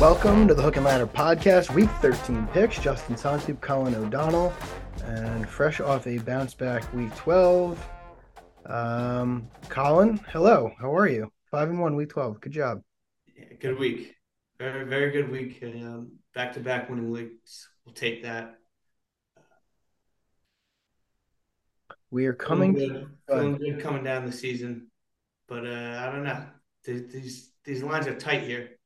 Welcome to the Hook and Ladder Podcast, Week 13 picks. Justin Sansup, Colin O'Donnell, and fresh off a bounce back Week 12. Um, Colin, hello. How are you? Five and one, Week 12. Good job. Yeah, good week. Very, very good week. Back to back winning weeks. We'll take that. We are coming. Feeling good, feeling good coming down the season, but uh, I don't know. These these lines are tight here.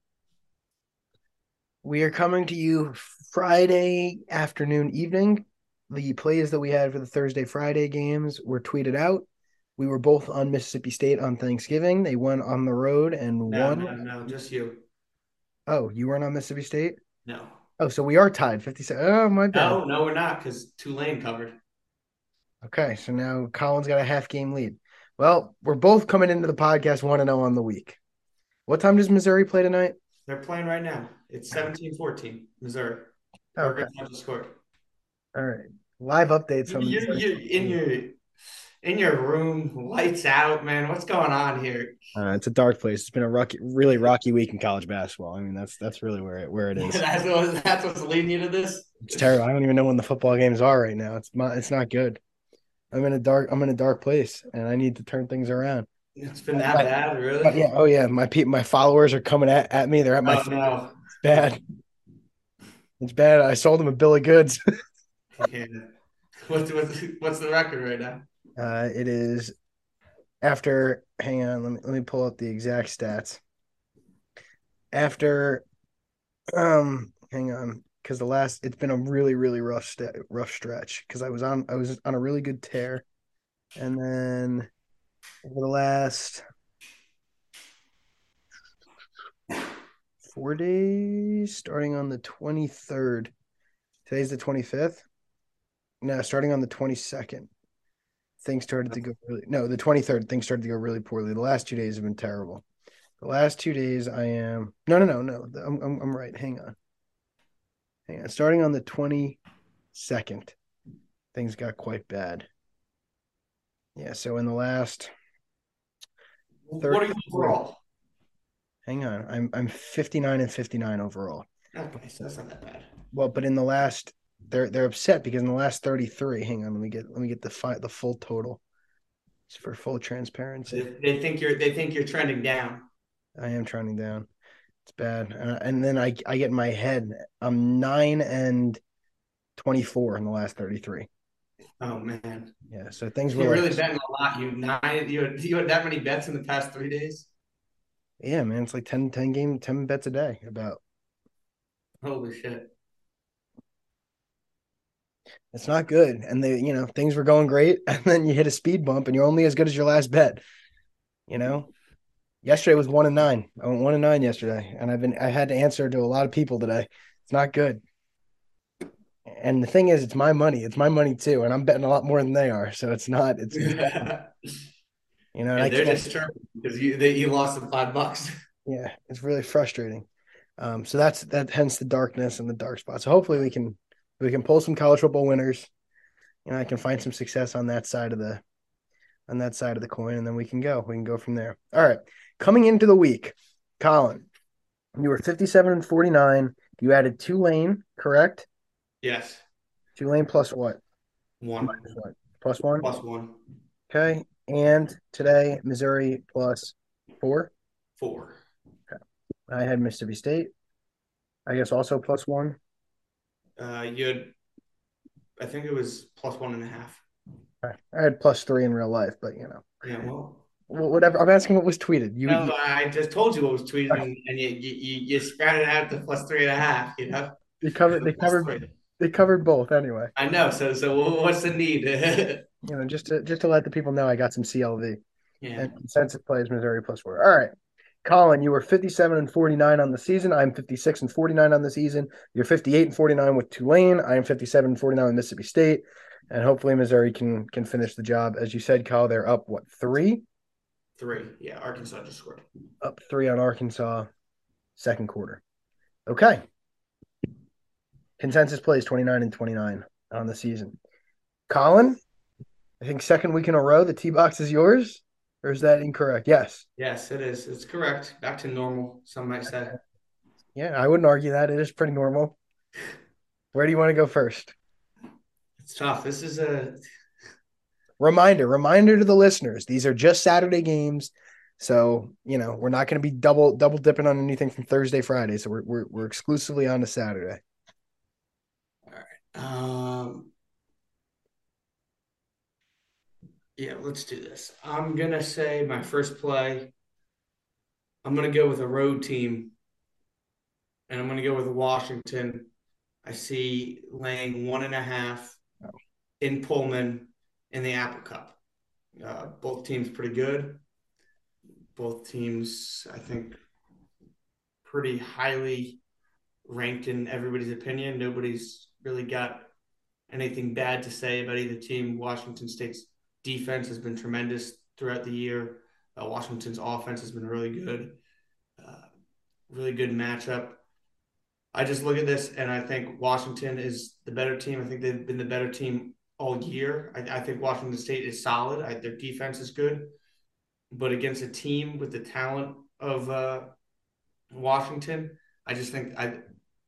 We are coming to you Friday afternoon, evening. The plays that we had for the Thursday, Friday games were tweeted out. We were both on Mississippi State on Thanksgiving. They went on the road and No, won. no, no, just you. Oh, you weren't on Mississippi State? No. Oh, so we are tied 57. Oh, my bad. No, no, we're not because Tulane covered. Okay, so now Colin's got a half game lead. Well, we're both coming into the podcast 1 0 on the week. What time does Missouri play tonight? They're playing right now. It's 17-14, Missouri. Okay. Just scored. All right. Live updates from You're, you're in your in your room, lights out, man. What's going on here? Uh, it's a dark place. It's been a rocky, really rocky week in college basketball. I mean, that's that's really where it where it is. that's, what, that's what's leading you to this. It's terrible. I don't even know when the football games are right now. It's not. It's not good. I'm in a dark. I'm in a dark place, and I need to turn things around. It's been that But- bad, really. But yeah. Oh yeah. My pe- my followers are coming at, at me. They're at my. Oh, no. It's bad. It's bad. I sold them a bill of goods. Yeah. What's, what's what's the record right now? Uh, it is after. Hang on, let me let me pull up the exact stats. After, um, hang on, because the last it's been a really really rough st- rough stretch because I was on I was on a really good tear, and then over the last four days, starting on the twenty third. Today's the twenty fifth. No, starting on the twenty second things started to go really no the 23rd things started to go really poorly. The last two days have been terrible. The last two days i am no no no no i'm, I'm, I'm right. Hang on. Hang on. Starting on the 22nd things got quite bad yeah so in the last What are you overall? hang on i'm i'm 59 and 59 overall Okay, so that's not that bad. well but in the last they're they're upset because in the last 33 hang on let me get let me get the fi- the full total It's for full transparency They, they think you're they think you're trending down. I am trending down. It's bad. Uh, and then I I get in my head. I'm nine and twenty four in the last thirty three. Oh man, Yeah. So things were really like, betting a lot. You nine. You had, you had that many bets in the past three days. yeah, man. It's like 10, 10 game, ten bets a day. About Holy shit! it's not good. And they, you know, things were going great, and then you hit a speed bump, and you're only as good as your last bet. You know. Yesterday was one and nine. I went one and nine yesterday, and I've been I had to answer to a lot of people today. It's not good. And the thing is, it's my money. It's my money too, and I'm betting a lot more than they are. So it's not. It's, you know. And And they're can't, because you they, you lost them five bucks. yeah, it's really frustrating. Um, so that's that. Hence the darkness and the dark spot. So hopefully we can we can pull some college football winners. You know, I can find some success on that side of the on that side of the coin, and then we can go. We can go from there. All right, coming into the week, Colin, you were fifty-seven and forty-nine. You added Tulane, correct? Yes, Tulane plus what? one Minus what? Plus one. plus one Okay, and today Missouri plus four. four. I had Mississippi State. I guess also plus one. Uh, you had, I think it was plus one and a half. Okay. I had plus three in real life, but you know, Yeah, well, Wh- whatever. I'm asking what was tweeted. You, no, I just told you what was tweeted, and, and you, you you you sprouted out to plus three and a half. You know, you covered. They covered. three. They covered both anyway. I know. So so what's the need? You know, just to just to let the people know, I got some CLV yeah. and consensus plays Missouri plus four. All right, Colin, you were 57 and 49 on the season. I'm 56 and 49 on the season. You're 58 and 49 with Tulane. I am 57 and 49 with Mississippi State, and hopefully Missouri can can finish the job. As you said, Kyle, they're up what three? Three. Yeah, Arkansas just scored. Up three on Arkansas, second quarter. Okay. Consensus plays 29 and 29 on the season. Colin, I think second week in a row, the T box is yours, or is that incorrect? Yes. Yes, it is. It's correct. Back to normal, some might say. Yeah, I wouldn't argue that. It is pretty normal. Where do you want to go first? It's tough. This is a reminder, reminder to the listeners. These are just Saturday games. So, you know, we're not going to be double double dipping on anything from Thursday, Friday. So we're we're, we're exclusively on to Saturday. Um Yeah, let's do this. I'm gonna say my first play. I'm gonna go with a road team, and I'm gonna go with Washington. I see laying one and a half in Pullman in the Apple Cup. Uh, both teams pretty good. Both teams, I think, pretty highly ranked in everybody's opinion. Nobody's really got anything bad to say about either team. Washington State's defense has been tremendous throughout the year. Uh, Washington's offense has been really good. Uh, really good matchup. I just look at this and I think Washington is the better team. I think they've been the better team all year. I, I think Washington State is solid. I, their defense is good, but against a team with the talent of uh, Washington, I just think I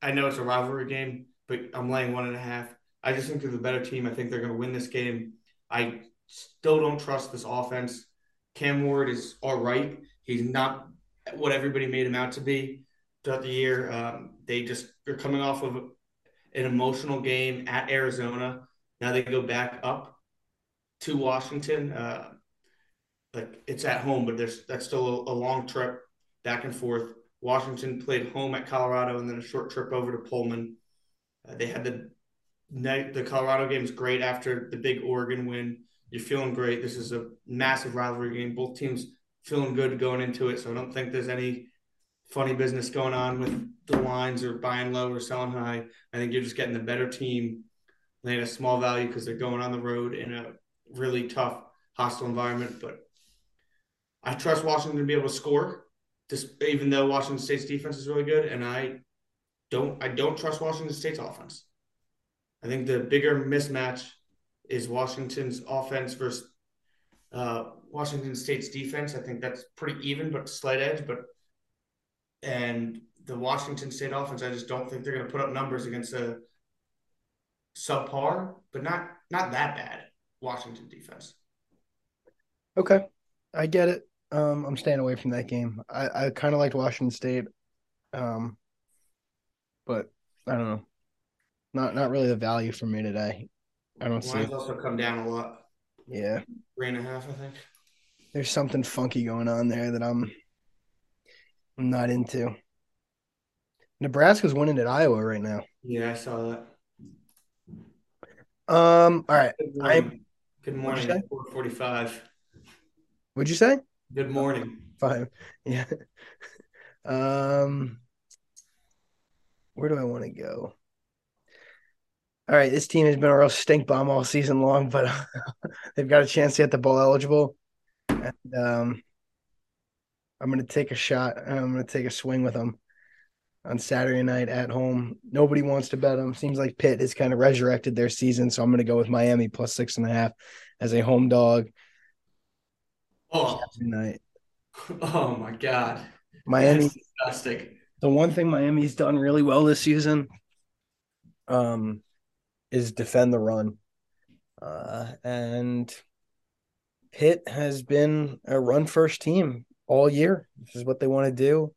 I know it's a rivalry game, but I'm laying one and a half. I just think they're the better team. I think they're going to win this game. I still don't trust this offense. Cam Ward is all right. He's not what everybody made him out to be throughout the year. Um, they just they're coming off of an emotional game at Arizona. Now they go back up to Washington. Uh, like it's at home, but there's that's still a, a long trip back and forth. Washington played home at Colorado and then a short trip over to Pullman. Uh, they had the the Colorado game is great after the big Oregon win. You're feeling great. This is a massive rivalry game. Both teams feeling good going into it. So I don't think there's any funny business going on with the lines or buying low or selling high. I think you're just getting the better team, laying a small value because they're going on the road in a really tough, hostile environment. But I trust Washington to be able to score, just even though Washington State's defense is really good, and I don't I don't trust Washington State's offense. I think the bigger mismatch is Washington's offense versus uh, Washington State's defense. I think that's pretty even, but slight edge. But and the Washington State offense, I just don't think they're going to put up numbers against a subpar, but not not that bad Washington defense. Okay, I get it. Um, I'm staying away from that game. I, I kind of liked Washington State, um, but I don't know. Not not really the value for me today. I don't see. Lines also come down a lot. Yeah, three and a half, I think. There's something funky going on there that I'm, I'm not into. Nebraska's winning at Iowa right now. Yeah, I saw that. Um. All right. Good morning. Good morning. Four forty-five. What'd you say? Good morning. Five. Yeah. Um. Where do I want to go? all right, this team has been a real stink bomb all season long, but they've got a chance to get the bowl eligible. And um, I'm going to take a shot. I'm going to take a swing with them on Saturday night at home. Nobody wants to bet them. Seems like Pitt has kind of resurrected their season, so I'm going to go with Miami plus six and a half as a home dog. Oh, Saturday night. Oh my God, Miami. That's disgusting. The one thing Miami's done really well this season, um, is defend the run. Uh, and Pitt has been a run first team all year. This is what they want to do.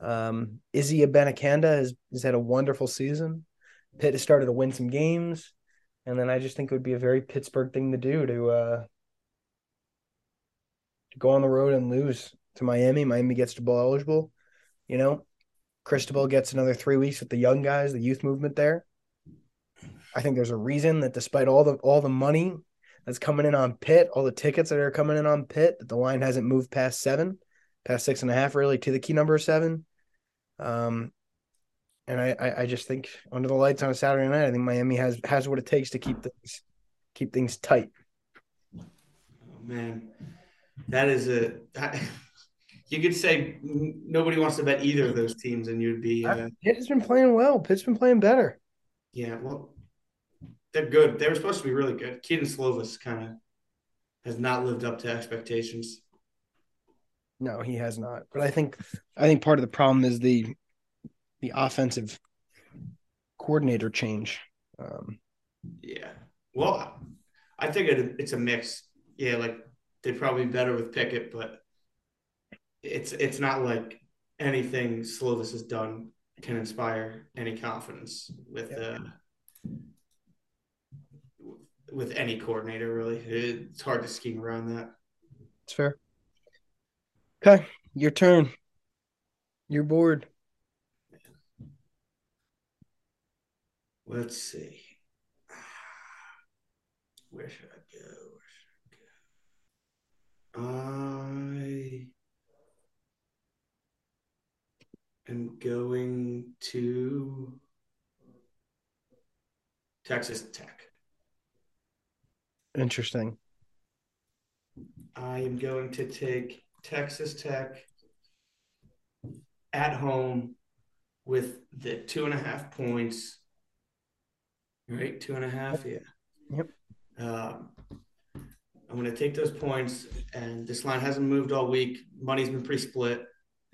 Um, Izzy Abanikanda has, has had a wonderful season. Pitt has started to win some games. And then I just think it would be a very Pittsburgh thing to do to uh, to go on the road and lose to Miami. Miami gets to bowl eligible. You know, Cristobal gets another three weeks with the young guys, the youth movement there. I think there's a reason that despite all the all the money that's coming in on Pitt, all the tickets that are coming in on Pitt, that the line hasn't moved past seven, past six and a half, really to the key number seven. Um, and I, I, I just think under the lights on a Saturday night, I think Miami has has what it takes to keep things keep things tight. Oh, man, that is a. you could say nobody wants to bet either of those teams, and you'd be. Uh, Pitt has been playing well. Pitt's been playing better. Yeah, well, they're good. They were supposed to be really good. Kedon Slovis kind of has not lived up to expectations. No, he has not. But I think I think part of the problem is the the offensive coordinator change. Um, yeah. Well, I think it, it's a mix. Yeah, like they'd probably be better with Pickett, but it's it's not like anything Slovis has done can inspire any confidence with uh, with any coordinator. Really, it's hard to scheme around that. It's fair. Okay, your turn. You're bored. Let's see. Where should I go? Where should I go? I am going to Texas Tech. Interesting. I am going to take Texas Tech at home with the two and a half points. Right, two and a half, yeah. Yep. Um, I'm going to take those points, and this line hasn't moved all week. Money's been pretty split.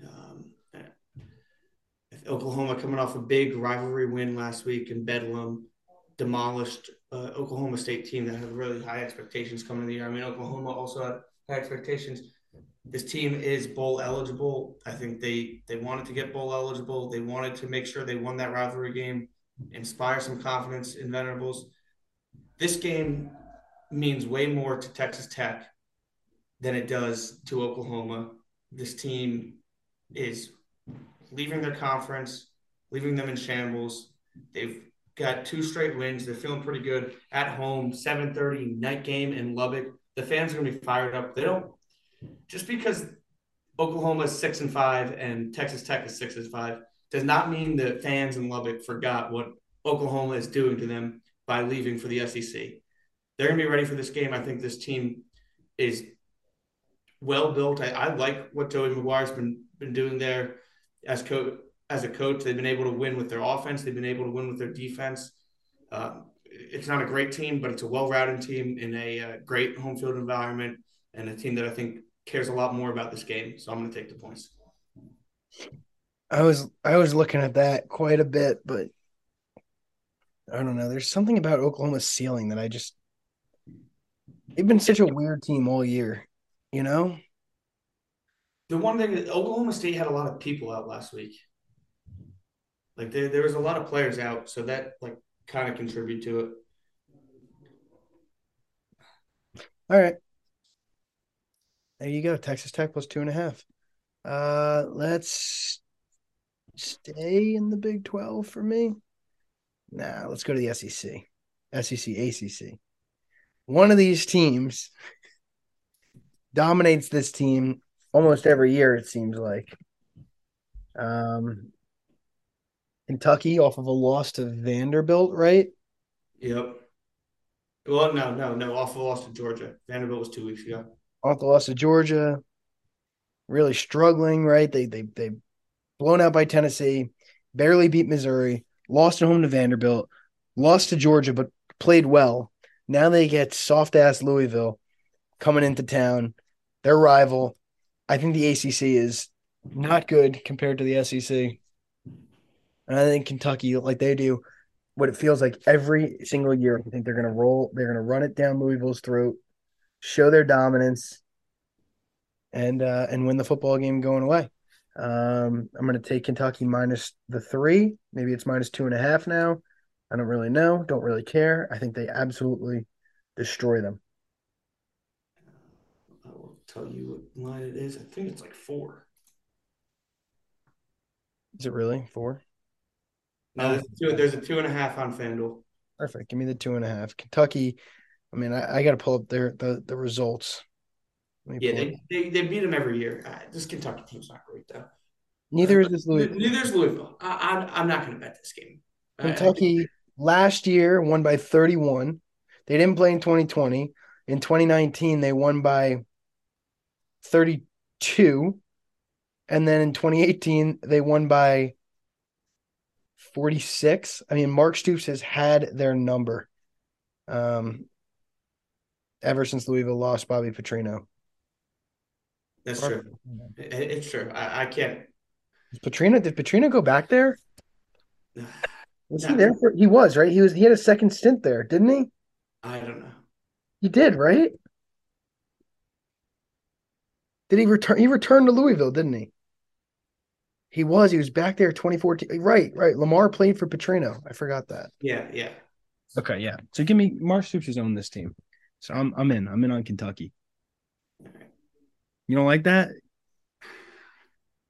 Um, Oklahoma coming off a big rivalry win last week in Bedlam, demolished uh, Oklahoma State team that had really high expectations coming in the year. I mean, Oklahoma also had high expectations. This team is bowl eligible. I think they they wanted to get bowl eligible. They wanted to make sure they won that rivalry game, inspire some confidence in Venables. This game means way more to Texas Tech than it does to Oklahoma. This team is leaving their conference, leaving them in shambles. They've got two straight wins. They're feeling pretty good at home. 7:30 night game in Lubbock. The fans are going to be fired up. They don't just because Oklahoma is six and five and Texas Tech is six and five does not mean the fans in Lubbock forgot what Oklahoma is doing to them by leaving for the SEC. They're going to be ready for this game. I think this team is well built. I, I like what Joey McGuire's been been doing there as coach. As a coach, they've been able to win with their offense. They've been able to win with their defense. Uh, it's not a great team, but it's a well-rounded team in a uh, great home field environment and a team that I think cares a lot more about this game. So I'm going to take the points. I was I was looking at that quite a bit, but I don't know. There's something about Oklahoma's ceiling that I just they've been such a weird team all year, you know? The one thing that Oklahoma State had a lot of people out last week. Like there, there was a lot of players out, so that like kind of contribute to it. All right. There you go. Texas Tech plus two and a half. Uh let's stay in the Big 12 for me. Nah, let's go to the SEC. SEC, ACC. One of these teams dominates this team almost every year, it seems like. Um, Kentucky off of a loss to Vanderbilt, right? Yep. Well, no, no, no. Off a loss to Georgia. Vanderbilt was two weeks ago. Off the loss to Georgia, really struggling, right? They they they blown out by Tennessee, barely beat Missouri, lost at home to Vanderbilt, lost to Georgia, but played well. Now they get soft ass Louisville coming into town, their rival. I think the ACC is not good compared to the SEC. And I think Kentucky, like they do, what it feels like every single year, I think they're going to roll, they're going to run it down Louisville's throat, show their dominance, and uh, and win the football game going away. Um, I'm going to take Kentucky minus the three. Maybe it's minus two and a half now. I don't really know. Don't really care. I think they absolutely destroy them. Tell you what line it is. I think it's like four. Is it really four? No, there's a two, there's a two and a half on FanDuel. Perfect. Give me the two and a half. Kentucky. I mean, I, I got to pull up their the the results. Yeah, they, they, they beat them every year. Uh, this Kentucky team's not great though. Neither is this Louisville. Neither is Louisville. I, am I'm, I'm not going to bet this game. Kentucky last year won by 31. They didn't play in 2020. In 2019, they won by 32. And then in 2018, they won by 46. I mean, Mark Stoops has had their number um, ever since Louisville lost Bobby Petrino. That's true. It's true. I, I can't Did Petrino did Petrino go back there? Was he there for he was, right? He was he had a second stint there, didn't he? I don't know. He did, right? Did he return he returned to Louisville, didn't he? He was, he was back there 2014. Right, right. Lamar played for Petrino. I forgot that. Yeah, yeah. Okay, yeah. So give me Mark Stoops has owned this team. So I'm I'm in. I'm in on Kentucky. You don't like that?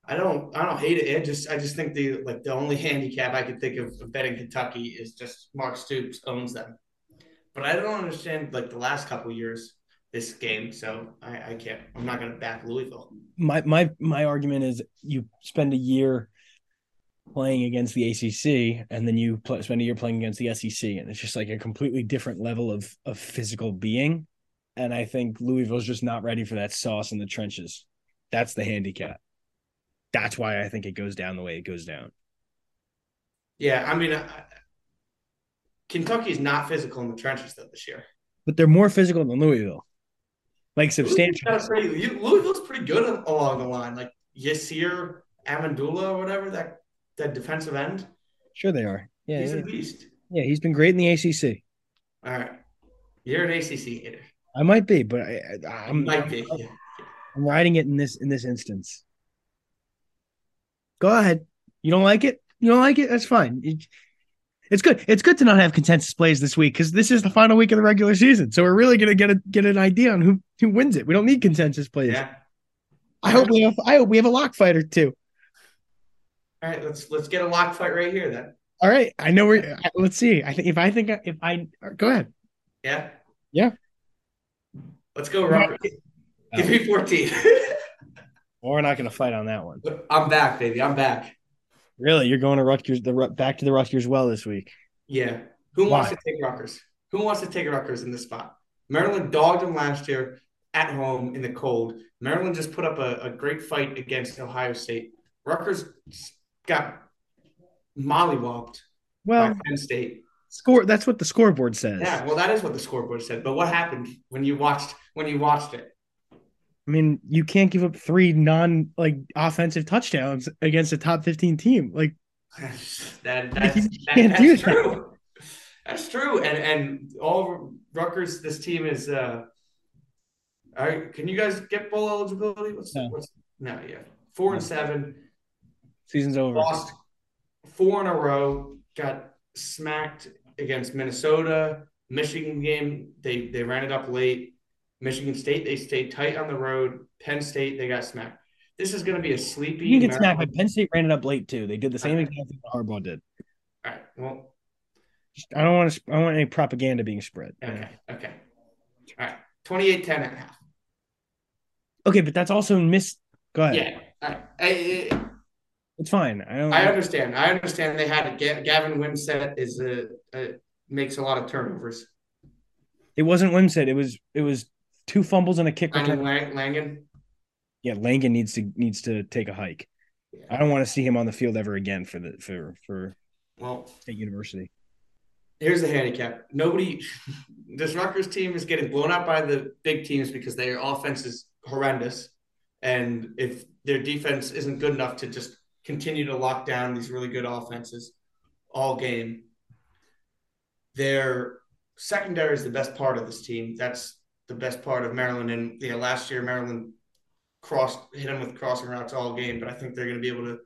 I don't I don't hate it. I just I just think the like the only handicap I could think of, of betting Kentucky is just Mark Stoops owns them. But I don't understand like the last couple years this game, so I, I can't. I'm not gonna back Louisville. My my my argument is you spend a year playing against the ACC and then you play, spend a year playing against the SEC and it's just like a completely different level of of physical being and I think Louisville's just not ready for that sauce in the trenches. That's the handicap. That's why I think it goes down the way it goes down. Yeah, I mean, I, Kentucky's not physical in the trenches though this year. But they're more physical than Louisville. Like substantial. Louisville's, pretty, you- Louisville's pretty good along the line. Like Yasir Amandula or whatever that that defensive end. Sure they are. Yeah, He's yeah. a beast. Yeah, he's been great in the ACC. All right, you're an ACC hater. I might be, but I, I, I'm, Might be. I'm riding it in this in this instance. Go ahead. You don't like it? You don't like it? That's fine. It- it's good. It's good to not have consensus plays this week because this is the final week of the regular season. So we're really gonna get a get an idea on who who wins it. We don't need consensus plays. Yeah. I hope we have I hope we have a lock fight or two. All right, let's let's get a lock fight right here then. All right. I know we're let's see. I think if I think if I go ahead. Yeah. Yeah. Let's go, Robert. Give me 14. Well, we're not gonna fight on that one. I'm back, baby. I'm back. Really, you're going to Rutgers the back to the Rutgers well this week. Yeah. Who wants to take Rutgers? Who wants to take Rutgers in this spot? Maryland dogged them last year at home in the cold. Maryland just put up a, a great fight against Ohio State. Rutgers got mollywopped Well, by Penn State. score that's what the scoreboard says. Yeah, well, that is what the scoreboard said. But what happened when you watched when you watched it? I mean, you can't give up three non like offensive touchdowns against a top 15 team. Like that, that's, You that, can't do that's that. true. That's true. And and all Rutgers, this team is uh all right. Can you guys get bowl eligibility? What's No. what's no, yeah. Four and seven. season's over. Lost four in a row, got smacked against Minnesota, Michigan game. They they ran it up late. Michigan State, they stayed tight on the road. Penn State, they got smacked. This is going to be a sleepy. You can get snapped, Maryland- but Penn State ran it up late too. They did the same Okay. exact thing that Harbaugh did. All right. Well, I don't want to. I don't want any propaganda being spread. okay. Okay. All right. 28 10 and a half. Okay, but that's also miss. Go ahead. Yeah. All right. I, I- It's fine. I don't. I understand. I understand they had it. Ga- Gavin Wimsatt is a, a makes a lot of turnovers. it wasn't Wimsatt. It was. It was two fumbles and a kick Langan, return. Lang- Langan. Yeah, Langan needs to needs to take a hike. I don't want to see him on the field ever again for the for for Well, State University. here's the handicap. Nobody, this Rutgers team is getting blown out by the big teams because their offense is horrendous. And if their defense isn't good enough to just continue to lock down these really good offenses all game, their secondary is the best part of this team. That's the best part of Maryland. And yeah, last year Maryland crossed hit them with crossing routes all game, but I think they're going to be able to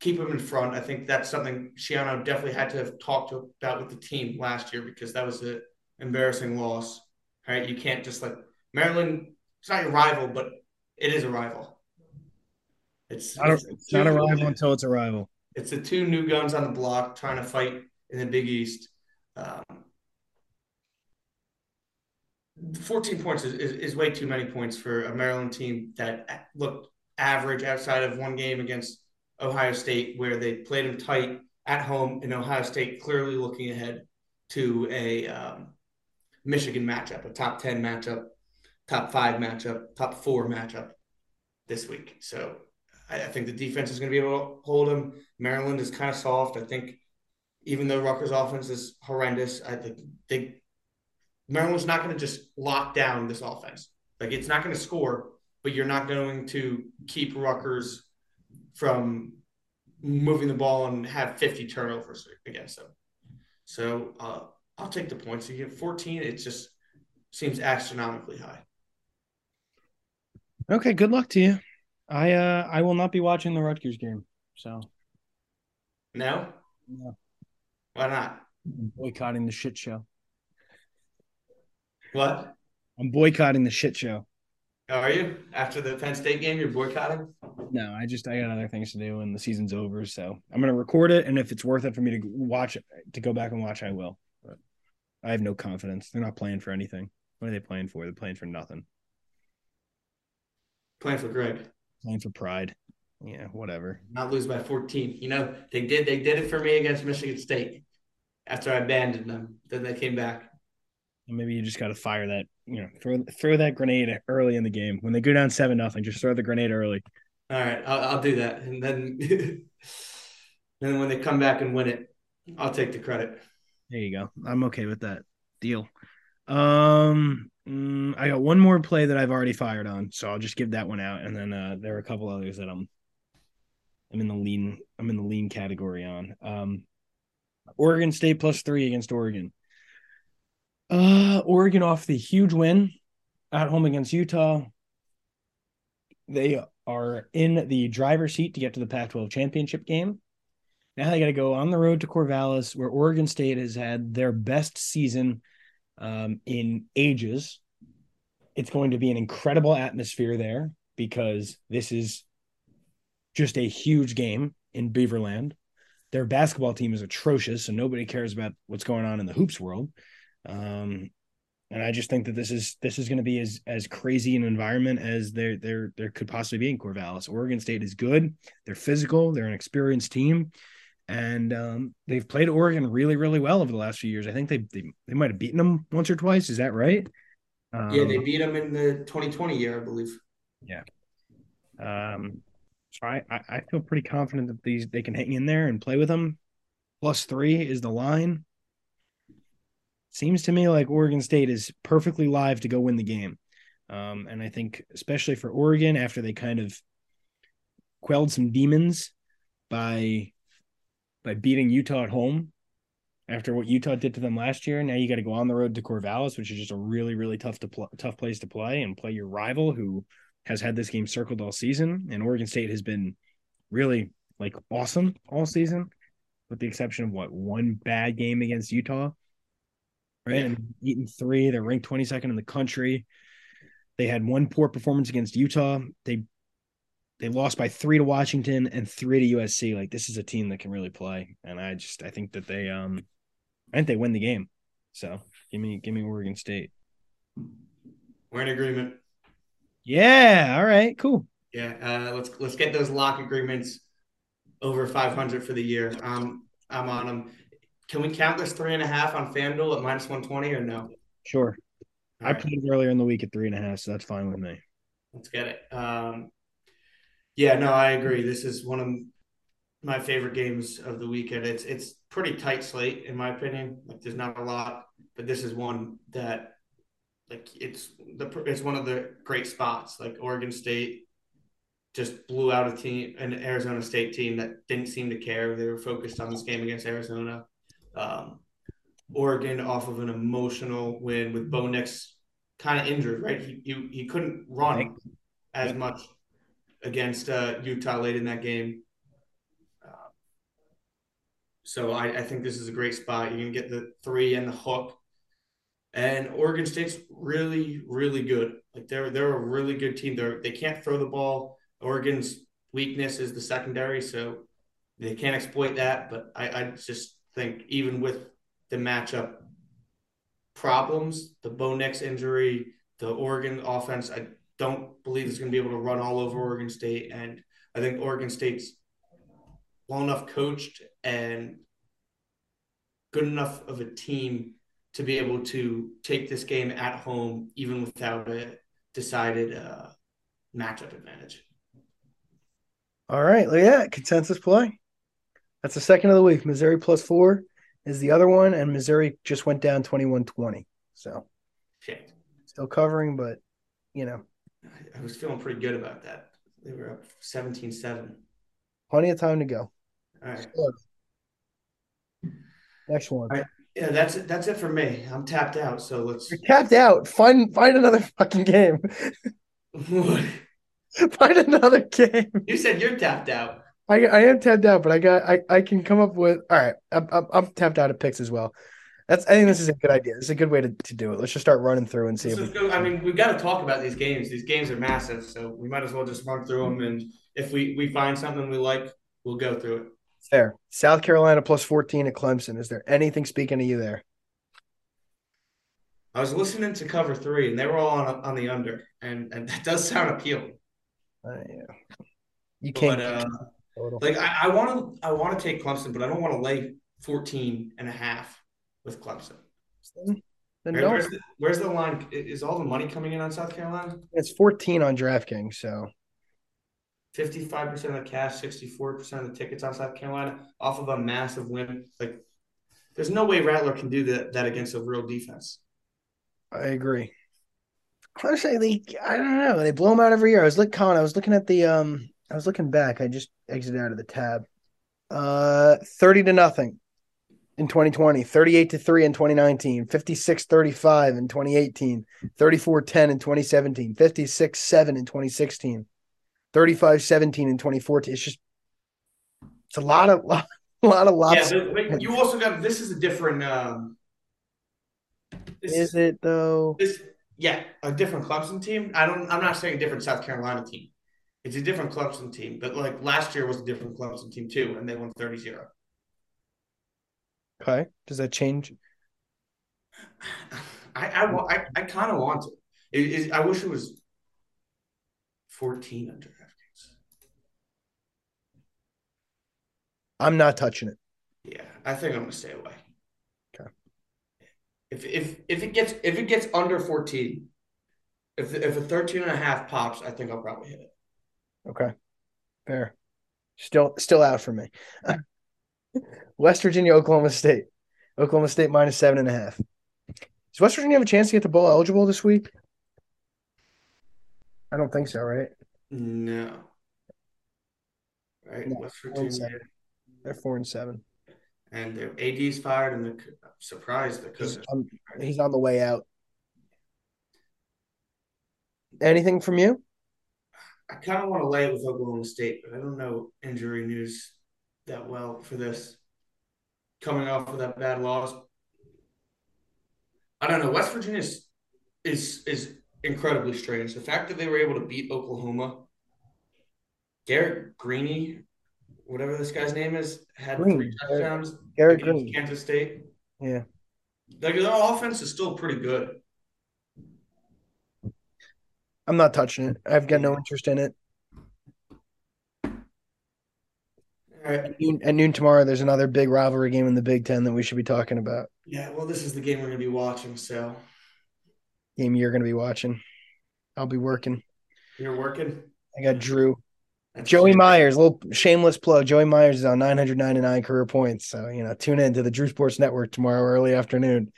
keep them in front. I think that's something Schiano definitely had to have talked to, about with the team last year because that was an embarrassing loss. Right? You can't just like Maryland. It's not your rival, but it is a rival. It's Not a, it's it's not a rival until it's a rival. It's the two new guns on the block trying to fight in the Big East. Um, 14 points is, is, is way too many points for a Maryland team that looked average outside of one game against Ohio State, where they played them tight at home, and Ohio State clearly looking ahead to a um, Michigan matchup, a top 10 matchup, top five matchup, top four matchup this week. So I, I think the defense is going to be able to hold them. Maryland is kind of soft. I think even though Rutgers' offense is horrendous, I think they Maryland's not going to just lock down this offense. Like it's not going to score, but you're not going to keep Rutgers from moving the ball and have 50 turnovers against them. So uh, I'll take the points. You get 14, it just seems astronomically high. Okay, good luck to you. I uh I will not be watching the Rutgers game. So No? No. Why not? Boycotting the shit show. What? I'm boycotting the shit show. Are you? After the Penn State game, you're boycotting? No, I just I got other things to do and the season's over. So I'm gonna record it, and if it's worth it for me to watch it, to go back and watch, I will. But I have no confidence. They're not playing for anything. What are they playing for? They're playing for nothing. Playing for Greg. Playing for pride. Yeah, whatever. Not lose by 14. You know, they did they did it for me against Michigan State after I abandoned them. Then they came back. Maybe you just got to fire that, you know, throw throw that grenade early in the game when they go down seven nothing. Just throw the grenade early. All right, I'll, I'll do that, and then then when they come back and win it, I'll take the credit. There you go. I'm okay with that deal. Um, mm, I got one more play that I've already fired on, so I'll just give that one out, and then uh, there are a couple others that I'm I'm in the lean I'm in the lean category on. Um, Oregon State plus three against Oregon. Uh, Oregon off the huge win at home against Utah. They are in the driver's seat to get to the Pac 12 championship game. Now they got to go on the road to Corvallis, where Oregon State has had their best season um, in ages. It's going to be an incredible atmosphere there because this is just a huge game in Beaverland. Their basketball team is atrocious, and nobody cares about what's going on in the hoops world. Um, and I just think that this is this is going to be as as crazy an environment as there there there could possibly be in Corvallis. Oregon State is good. They're physical. They're an experienced team, and um, they've played Oregon really really well over the last few years. I think they they, they might have beaten them once or twice. Is that right? Um, yeah, they beat them in the 2020 year, I believe. Yeah. Um. So I I feel pretty confident that these they can hang in there and play with them. Plus three is the line seems to me like Oregon State is perfectly live to go win the game. Um, and I think, especially for Oregon, after they kind of quelled some demons by by beating Utah at home, after what Utah did to them last year, now you got to go on the road to Corvallis, which is just a really, really tough to pl- tough place to play and play your rival who has had this game circled all season. And Oregon State has been really like awesome all season, with the exception of what one bad game against Utah right? Yeah. And eaten three. They're ranked 22nd in the country. They had one poor performance against Utah. They they lost by three to Washington and three to USC. Like this is a team that can really play, and I just I think that they um I think they win the game. So give me give me Oregon State. We're in agreement. Yeah. All right. Cool. Yeah. Uh, let's let's get those lock agreements over 500 for the year. Um, I'm on them. Can we count this three and a half on FanDuel at minus 120 or no? Sure. All I right. played earlier in the week at three and a half, so that's fine with me. Let's get it. Um, yeah, no, I agree. This is one of my favorite games of the weekend. It's it's pretty tight slate in my opinion. Like there's not a lot, but this is one that like it's the it's one of the great spots. Like Oregon State just blew out a team, an Arizona State team that didn't seem to care. They were focused on this game against Arizona. Um, Oregon off of an emotional win with Bo Nix kind of injured, right? He, he, he couldn't run as much against uh, Utah late in that game. Uh, so I, I think this is a great spot. You can get the three and the hook. And Oregon State's really, really good. Like they're they're a really good team. They're they can't throw the ball. Oregon's weakness is the secondary, so they can't exploit that. But I, I just think even with the matchup problems, the Bo Nix injury, the Oregon offense, I don't believe is going to be able to run all over Oregon State. And I think Oregon State's well enough coached and good enough of a team to be able to take this game at home, even without a decided uh, matchup advantage. All right, look at that consensus play. That's the second of the week. Missouri plus four is the other one, and Missouri just went down 21 20. So, Shit. still covering, but, you know. I was feeling pretty good about that. They were up 17 7. Plenty of time to go. All right. Next one. Right. Yeah, that's it. That's it for me. I'm tapped out. So let's. You're tapped out. Find find another fucking game. find another game. you said you're tapped out. I I am tapped out, but I got I I can come up with. All right, I'm I'm, I'm tapped out of picks as well. That's I think this is a good idea. This is a good way to, to do it. Let's just start running through and see This if we. I mean, we've got to talk about these games. These games are massive, so we might as well just run through them. And if we we find something we like, we'll go through it. fair. South Carolina plus 14 at Clemson. Is there anything speaking to you there? I was listening to Cover Three, and they were all on on the under, and and that does sound appealing. Uh, yeah. You can't But uh. Like I want to I want to take Clemson, but I don't want to lay 14 and a half with Clemson. then don't. where's, the, where's the line? Is all the money coming in on South Carolina? It's 14 on DraftKings, so 55% of the cash, 64% of the tickets on South Carolina off of a massive win. Like, there's no way Rattler can do that, that against a real defense. I agree. Clemson, they, I don't know. They blow them out every year. I was looking, Colin, I was looking at the, um, I was looking back. I just exited out of the tab. Uh, 30 to nothing in 2020, 38 to 3 in 2019, 56 35 in 2018, 34 10 in 2017, 56 7 in 2016, 35 17 in 2014. It's just, it's a lot of, lot, a lot of lots. yeah, but, you also got this is a different. Um, this Is it though? This, yeah, a different Clemson team. I don't. I'm not saying a different South Carolina team. It's a different Clemson team, but like last year was a different Clemson team too, and they won 30-0. Okay. Does that change? I I I, I kind of want to. It, it, I wish it was 14 under DraftKings. I'm not touching it. Yeah, I think I'm gonna stay away. Okay. If if if it gets if it gets under 14, if if a 13 and a half pops, I think I'll probably hit it. Okay. Fair. Still still out for me. West Virginia, Oklahoma State. Oklahoma State minus seven and a half. Does West Virginia have a chance to get the bowl eligible this week? I don't think so, right? No. Right, No, West Virginia. They're four and seven. and their AD's fired, and the I'm surprised the He's on, he's on the way out. Anything from you? I kind of want to lay it with Oklahoma State, but I don't know injury news that well for this. Coming off of that bad loss, I don't know. West Virginia is is, is incredibly strange. The fact that they were able to beat Oklahoma, Garrett Greeny, whatever this guy's name is, had Greene, three touchdowns Garrett against Greene. Kansas State. Yeah. Like their offense is still pretty good. I'm not touching it. I've got no interest in it. All right. At noon, at noon tomorrow, there's another big rivalry game in the Big Ten that we should be talking about. Yeah, well, this is the game we're going to be watching. So Game you're going to be watching. I'll be working. you're working. I got Drew. That's Joey shit. Myers, little shameless plug. Joey Myers is on 999 career points. So, you know, tune in to the Drew Sports Network tomorrow early afternoon.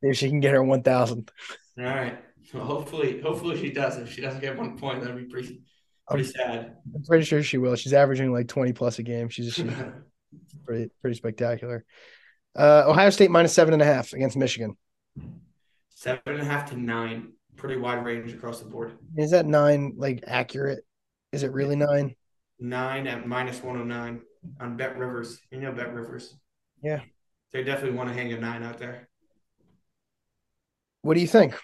Maybe she can get her 1,000. All right. Well, hopefully, hopefully she does. If she doesn't get one point, that'd be pretty, pretty sad. I'm pretty sure she will. She's averaging like 20 plus a game. She's, she's pretty, pretty spectacular. Uh, Ohio State minus seven and a half against Michigan. Seven and a half to nine. Pretty wide range across the board. Is that nine like accurate? Is it really nine? Nine at minus 109 on Bet Rivers. You know Bet Rivers. Yeah. They definitely want to hang a nine out there. What do you think?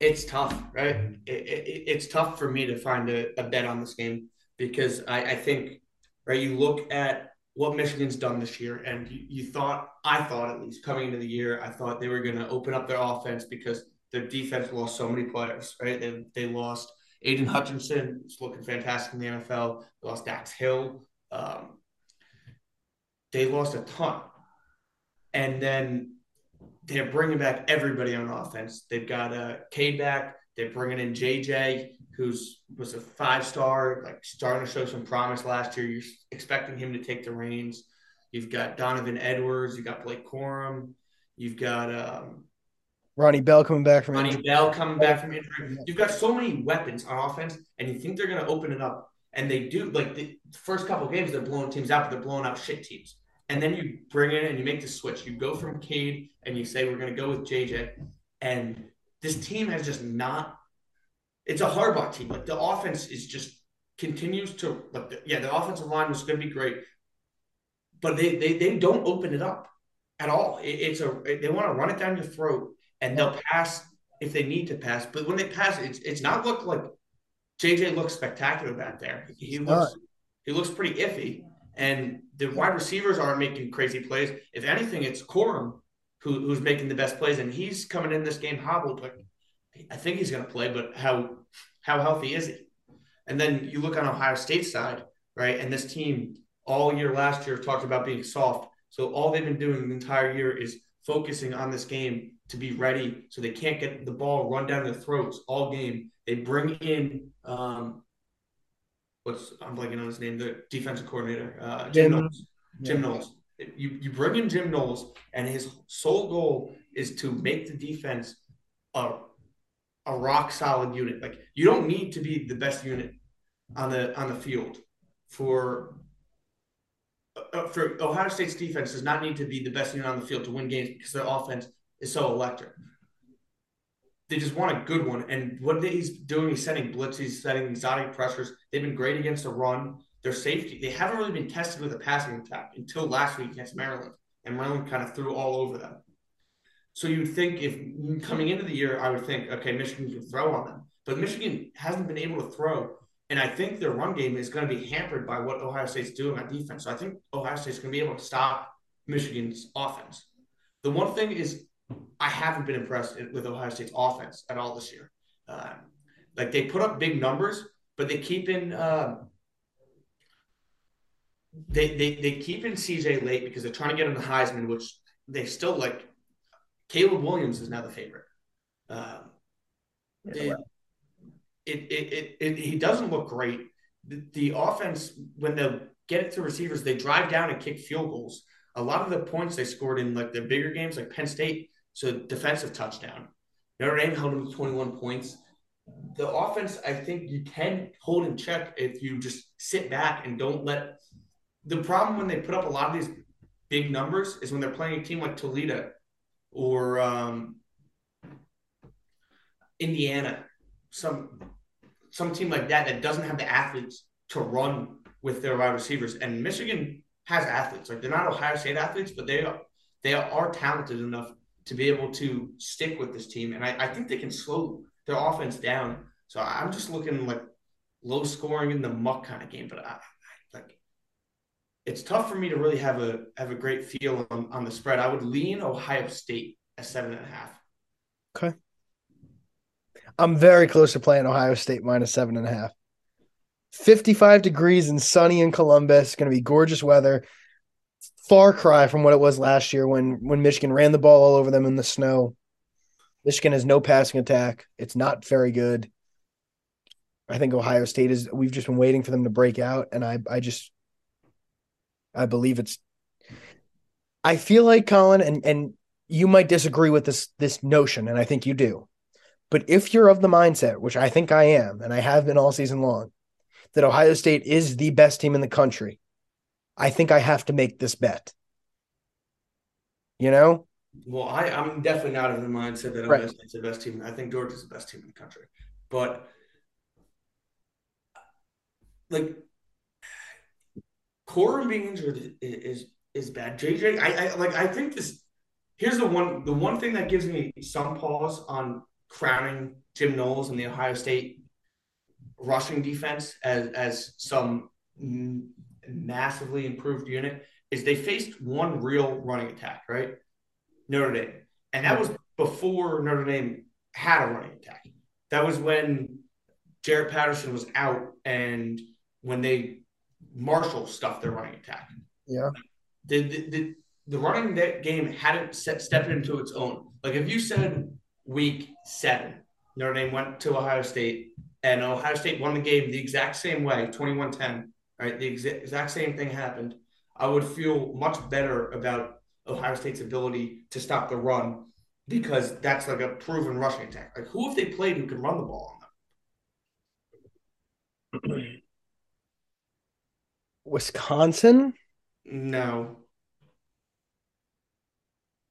It's tough, right? It, it, it's tough for me to find a, a bet on this game because I, I think, right, you look at what Michigan's done this year, and you, you thought, I thought at least coming into the year, I thought they were going to open up their offense because their defense lost so many players, right? They, they lost Aidan Hutchinson, who's looking fantastic in the NFL. They lost Dax Hill. Um, they lost a ton. And then they're bringing back everybody on offense. They've got uh, Cade back. They're bringing in JJ, who's was a five star, like starting to show some promise last year. You're expecting him to take the reins. You've got Donovan Edwards. You've got Blake Corum. You've got um, Ronnie Bell coming back from Ronnie injury. Bell coming back from injury. You've got so many weapons on offense, and you think they're going to open it up, and they do. Like the first couple games, they're blowing teams out, but they're blowing out shit teams. And then you bring in and you make the switch. You go from Cade and you say we're going to go with JJ, and this team has just not. It's a Harbaugh team. Like the offense is just continues to like the, yeah, the offensive line was going to be great, but they they they don't open it up at all. It, it's a they want to run it down your throat and they'll pass if they need to pass. But when they pass, it's it's not look like JJ looks spectacular back there. He looks he looks pretty iffy, and the wide receivers aren't making crazy plays. If anything, it's Corum who, who's making the best plays, and he's coming in this game hobbled. But I think he's going to play. But how how healthy is he? And then you look on Ohio State side, right? And this team all year last year talked about being soft. So all they've been doing the entire year is focusing on this game to be ready so they can't get the ball run down their throats all game. They bring in um what's I'm blanking on his name, the defensive coordinator, uh Jim Knowles. Jim yeah. Knowles. You you bring in Jim Knowles and his sole goal is to make the defense a a rock solid unit. Like you don't need to be the best unit on the on the field for uh, for Ohio State's defense does not need to be the best unit on the field to win games because their offense is so electric. They just want a good one, and what he's doing, he's setting blitz, he's setting exotic pressures. They've been great against the run. Their safety, they haven't really been tested with a passing attack until last week against Maryland, and Maryland kind of threw all over them. So you'd think if coming into the year, I would think, okay, Michigan can throw on them, but Michigan hasn't been able to throw. And I think their run game is going to be hampered by what Ohio State's doing on defense. So I think Ohio State's going to be able to stop Michigan's offense. The one thing is, I haven't been impressed with Ohio State's offense at all this year. Uh, like they put up big numbers, but they keep in uh, they, they they keep in CJ late because they're trying to get him the Heisman, which they still like. Caleb Williams is now the favorite. Um, it, it, it, it, it, he doesn't look great. The, the offense, when they get it to receivers, they drive down and kick field goals. A lot of the points they scored in like the bigger games, like Penn State, so defensive touchdown. Notre Dame held them to 21 points. The offense, I think you can hold in check if you just sit back and don't let. The problem when they put up a lot of these big numbers is when they're playing a team like Toledo or um, Indiana, some some team like that that doesn't have the athletes to run with their wide receivers. And Michigan has athletes. Like they're not Ohio State athletes, but they are they are talented enough to be able to stick with this team. And I, I think they can slow their offense down. So I'm just looking like low scoring in the muck kind of game. But I, I like it's tough for me to really have a have a great feel on, on the spread. I would lean Ohio State at seven and a half. Okay. I'm very close to playing Ohio State minus seven and a half. 55 degrees and sunny in Columbus. Going to be gorgeous weather. Far cry from what it was last year when when Michigan ran the ball all over them in the snow. Michigan has no passing attack. It's not very good. I think Ohio State is. We've just been waiting for them to break out, and I I just I believe it's. I feel like Colin, and and you might disagree with this this notion, and I think you do. But if you're of the mindset, which I think I am, and I have been all season long, that Ohio State is the best team in the country, I think I have to make this bet. You know? Well, I, I'm definitely not of the mindset that Right. State's the best team. I think Georgia's the best team in the country. But like Corum being injured is is, is bad. JJ, I, I like I think this here's the one the one thing that gives me some pause on crowning Jim Knowles and the Ohio State rushing defense as as some m- massively improved unit is they faced one real running attack, right? Notre Dame. And that was before Notre Dame had a running attack. That was when Jarrett Patterson was out and when they Marshall stuffed their running attack. Yeah. The the, the, the running that game hadn't set, stepped into its own. Like if you said week seven, Notre Dame went to Ohio State and Ohio State won the game the exact same way, 21-10, right? The exa- exact same thing happened. I would feel much better about Ohio State's ability to stop the run because that's like a proven rushing attack. Like who have they played who can run the ball on them? Wisconsin. No.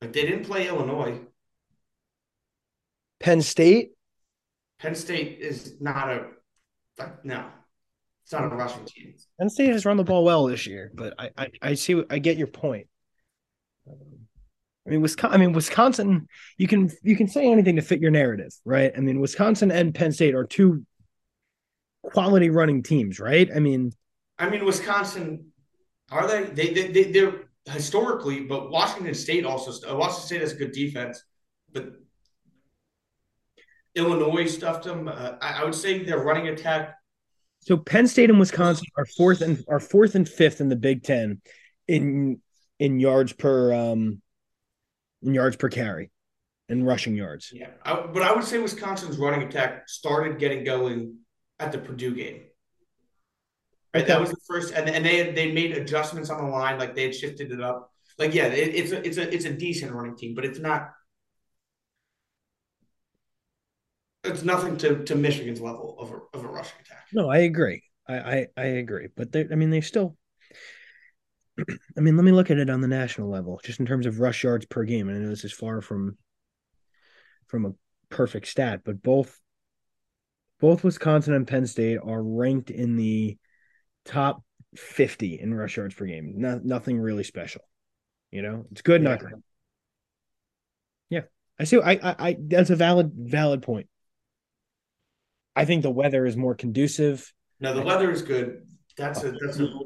Like they didn't play Illinois. Penn State. Penn State is not a like no. It's not a rushing team. Penn State has run the ball well this year, but I I, I see I get your point. I mean, Wisconsin. I mean, Wisconsin. You can you can say anything to fit your narrative, right? I mean, Wisconsin and Penn State are two quality running teams, right? I mean, I mean, Wisconsin are they? They they, they they're historically, but Washington State also. Washington State has a good defense, but Illinois stuffed them. Uh, I, I would say their running attack. So Penn State and Wisconsin are fourth and are fourth and fifth in the Big Ten in in yards per um in yards per carry and rushing yards. Yeah, I, but I would say Wisconsin's running attack started getting going at the Purdue game. Right, that was the first, and, and they they made adjustments on the line, like they had shifted it up. Like, yeah, it, it's a it's a it's a decent running team, but it's not. It's nothing to, to Michigan's level of a, of a rushing attack. No, I agree. I I, I agree, but they, I mean, they still. I mean, let me look at it on the national level, just in terms of rush yards per game. And I know this is far from from a perfect stat, but both both Wisconsin and Penn State are ranked in the top 50 in rush yards per game. No, nothing really special. You know, it's good, yeah. not great. Yeah. I see. I, I, I, that's a valid, valid point. I think the weather is more conducive. No, the weather is good. That's a, that's a, uh,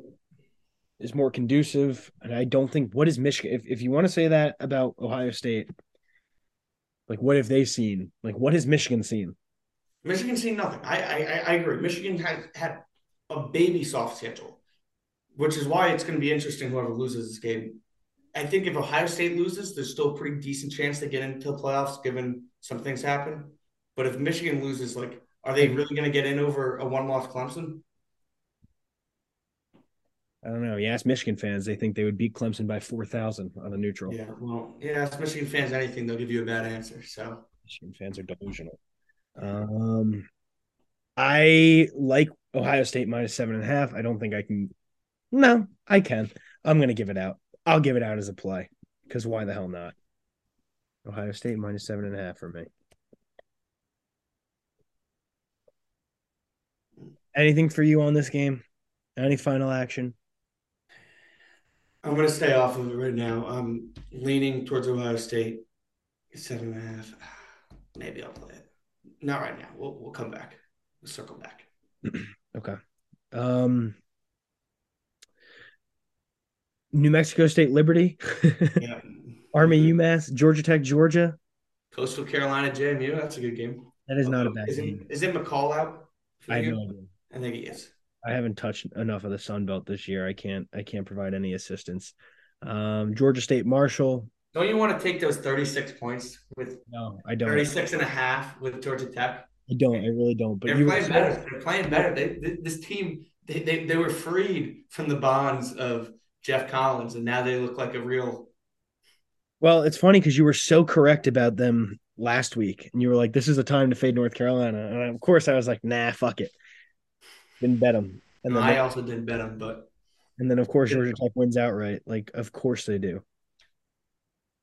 is more conducive. And I don't think what is Michigan, if, if you want to say that about Ohio State, like what have they seen? Like what has Michigan seen? Michigan's seen nothing. I, I, I agree. Michigan has had a baby soft schedule, which is why it's going to be interesting whoever loses this game. I think if Ohio State loses, there's still a pretty decent chance they get into the playoffs, given some things happen. But if Michigan loses, like, are they really going to get in over a one-loss Clemson? I don't know. You ask Michigan fans, they think they would beat Clemson by four thousand on a neutral. Yeah, well, yeah, ask Michigan fans anything, they'll give you a bad answer. So Michigan fans are delusional. Um, I like Ohio State minus seven and a half. I don't think I can. No, I can. I'm going to give it out. I'll give it out as a play because why the hell not? Ohio State minus seven and a half for me. Anything for you on this game? Any final action? I'm going to stay off of it right now. I'm leaning towards Ohio State. Seven and a half. Maybe I'll play it. Not right now. We'll we'll come back. We'll circle back. okay. Um New Mexico State Liberty. yeah. Army UMass, Georgia Tech, Georgia. Coastal Carolina JMU. That's a good game. That is not a bad is game. It, is it McCall out? I have no idea. I think he is. I haven't touched enough of the Sun Belt this year. I can't I can't provide any assistance. Um, Georgia State Marshall. Don't you want to take those 36 points with no, I don't 36 and a half with Georgia Tech? I don't. I really don't. But they're playing better. They're playing better. They, this team, they, they, they were freed from the bonds of Geoff Collins, and now they look like a real. Well, it's funny because you were so correct about them last week, and you were like, "This is a time to fade North Carolina," and of course, I was like, "Nah, fuck it." Didn't bet them. And then I they, also didn't bet them, but. And then, of course, Georgia Tech wins outright. Like, of course they do.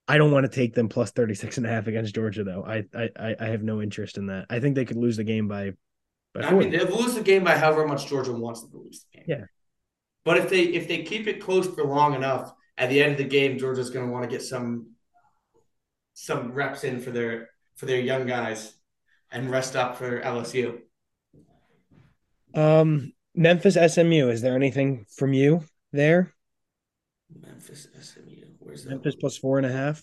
I don't want to take them plus 36 and a half against Georgia though. I I I have no interest in that. I think they could lose the game by by I mean, they'll lose the game by however much Georgia wants them to lose the game. Yeah. But if they if they keep it close for long enough, at the end of the game, Georgia's going to want to get some some reps in for their for their young guys and rest up for LSU. Um, Memphis SMU. Is there anything from you there? Memphis SMU. Where's that? Memphis plus four and a half.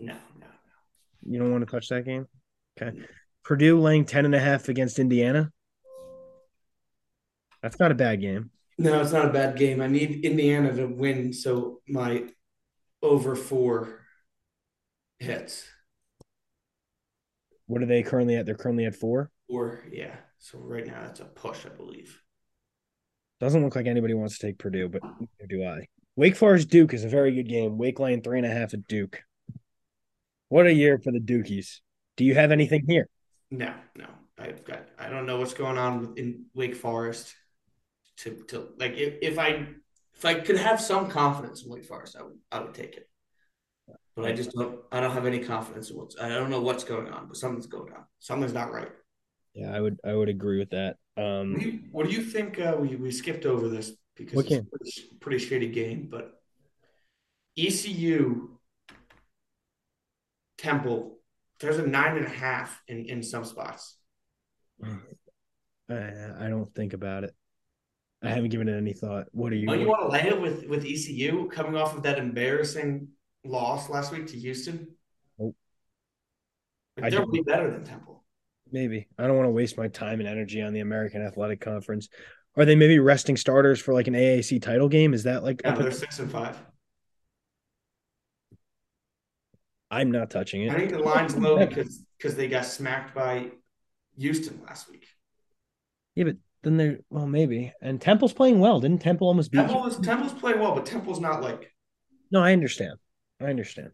No, no, no. You don't want to touch that game? Okay. Purdue laying 10 and a half against Indiana. That's not a bad game. No, it's not a bad game. I need Indiana to win so my over four hits. What are they currently at? They're currently at four? Four, yeah. So right now that's a push, I believe. Doesn't look like anybody wants to take Purdue, but do I. Wake Forest Duke is a very good game. Wake laying three and a half at Duke. What a year for the Dukies. Do you have anything here? No, no. I've got I don't know what's going on in Wake Forest. To to like if, if I if I could have some confidence in Wake Forest, I would I would take it. But I just don't I don't have any confidence in what's I don't know what's going on, but something's going on. Something's not right. Yeah, I would I would agree with that. Um What do you, what do you think? Uh, we we skipped over this because it's a pretty, pretty shitty game, but ECU Temple. There's a nine and a half in in some spots. I, I don't think about it. I haven't given it any thought. What are you? Don't you want to lay it with with ECU coming off of that embarrassing loss last week to Houston? Nope. Like, I they're way better than Temple. Maybe I don't want to waste my time and energy on the American Athletic Conference. Are they maybe resting starters for like an AAC title game? Is that like? Yeah, they're six and five. I'm not touching it. I think the line's low because because they got smacked by Houston last week. Yeah, but then they're well, maybe. And Temple's playing well. Didn't Temple almost beat? Temple is Temple's playing well, but Temple's not like No, I understand. I understand.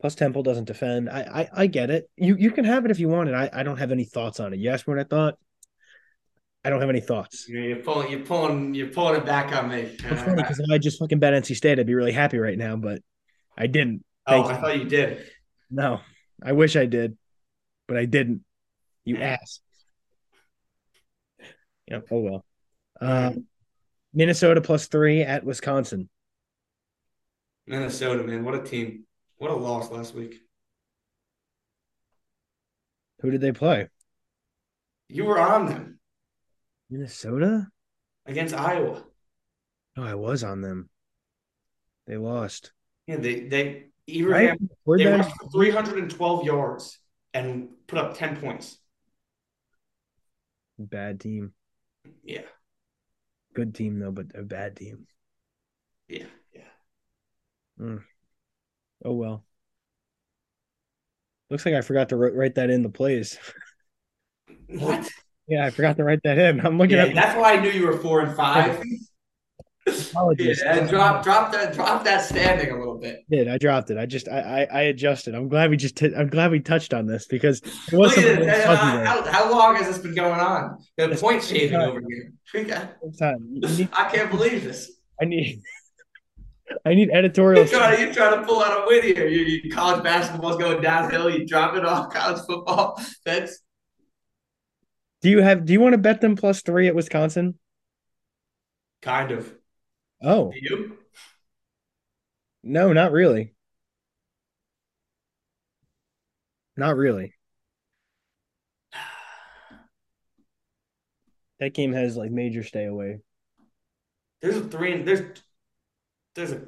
Plus, Temple doesn't defend. I, I, I get it. You, you can have it if you want it. I, I don't have any thoughts on it. You asked me what I thought. I don't have any thoughts. you you're pulling you're pulling you're pulling it back on me. It's funny because if I just fucking bet NC State, I'd be really happy right now, but I didn't. oh, Thank I thought you did. No, I wish I did, but I didn't. You ass. Yep. Oh well. Uh, Minnesota plus three at Wisconsin. Minnesota, man, what a team! What a loss last week. Who did they play? You were on them Minnesota. against Iowa. Oh, I was on them. They lost. Yeah, they they Right? They that- rushed for 312 yards and put up 10 points. Bad team. Yeah, Good team though, but a bad team. yeah, yeah. Mm. Oh well. Looks like I forgot to write, that in the plays. What? Yeah, I forgot to write that in. I'm looking Yeah, at that's why I knew you were four and five. apologies. Yeah, drop drop that drop that standing a little bit. I did. I dropped it. I just I I, I adjusted. I'm glad we just t- I'm glad we touched on this because it was something it. Uh, how, how long has this been going on? The point shaving over here. We got- It's time. Need- I can't believe this. I need I need editorial. You're trying, you're trying to pull out a win here. You, you, college basketball's going downhill. You drop it off college football. That's Do you have do you want to bet them plus three at Wisconsin? kind of. Oh Do you? no, not really. Not really. That game has like major stay away. There's a three and there's there's a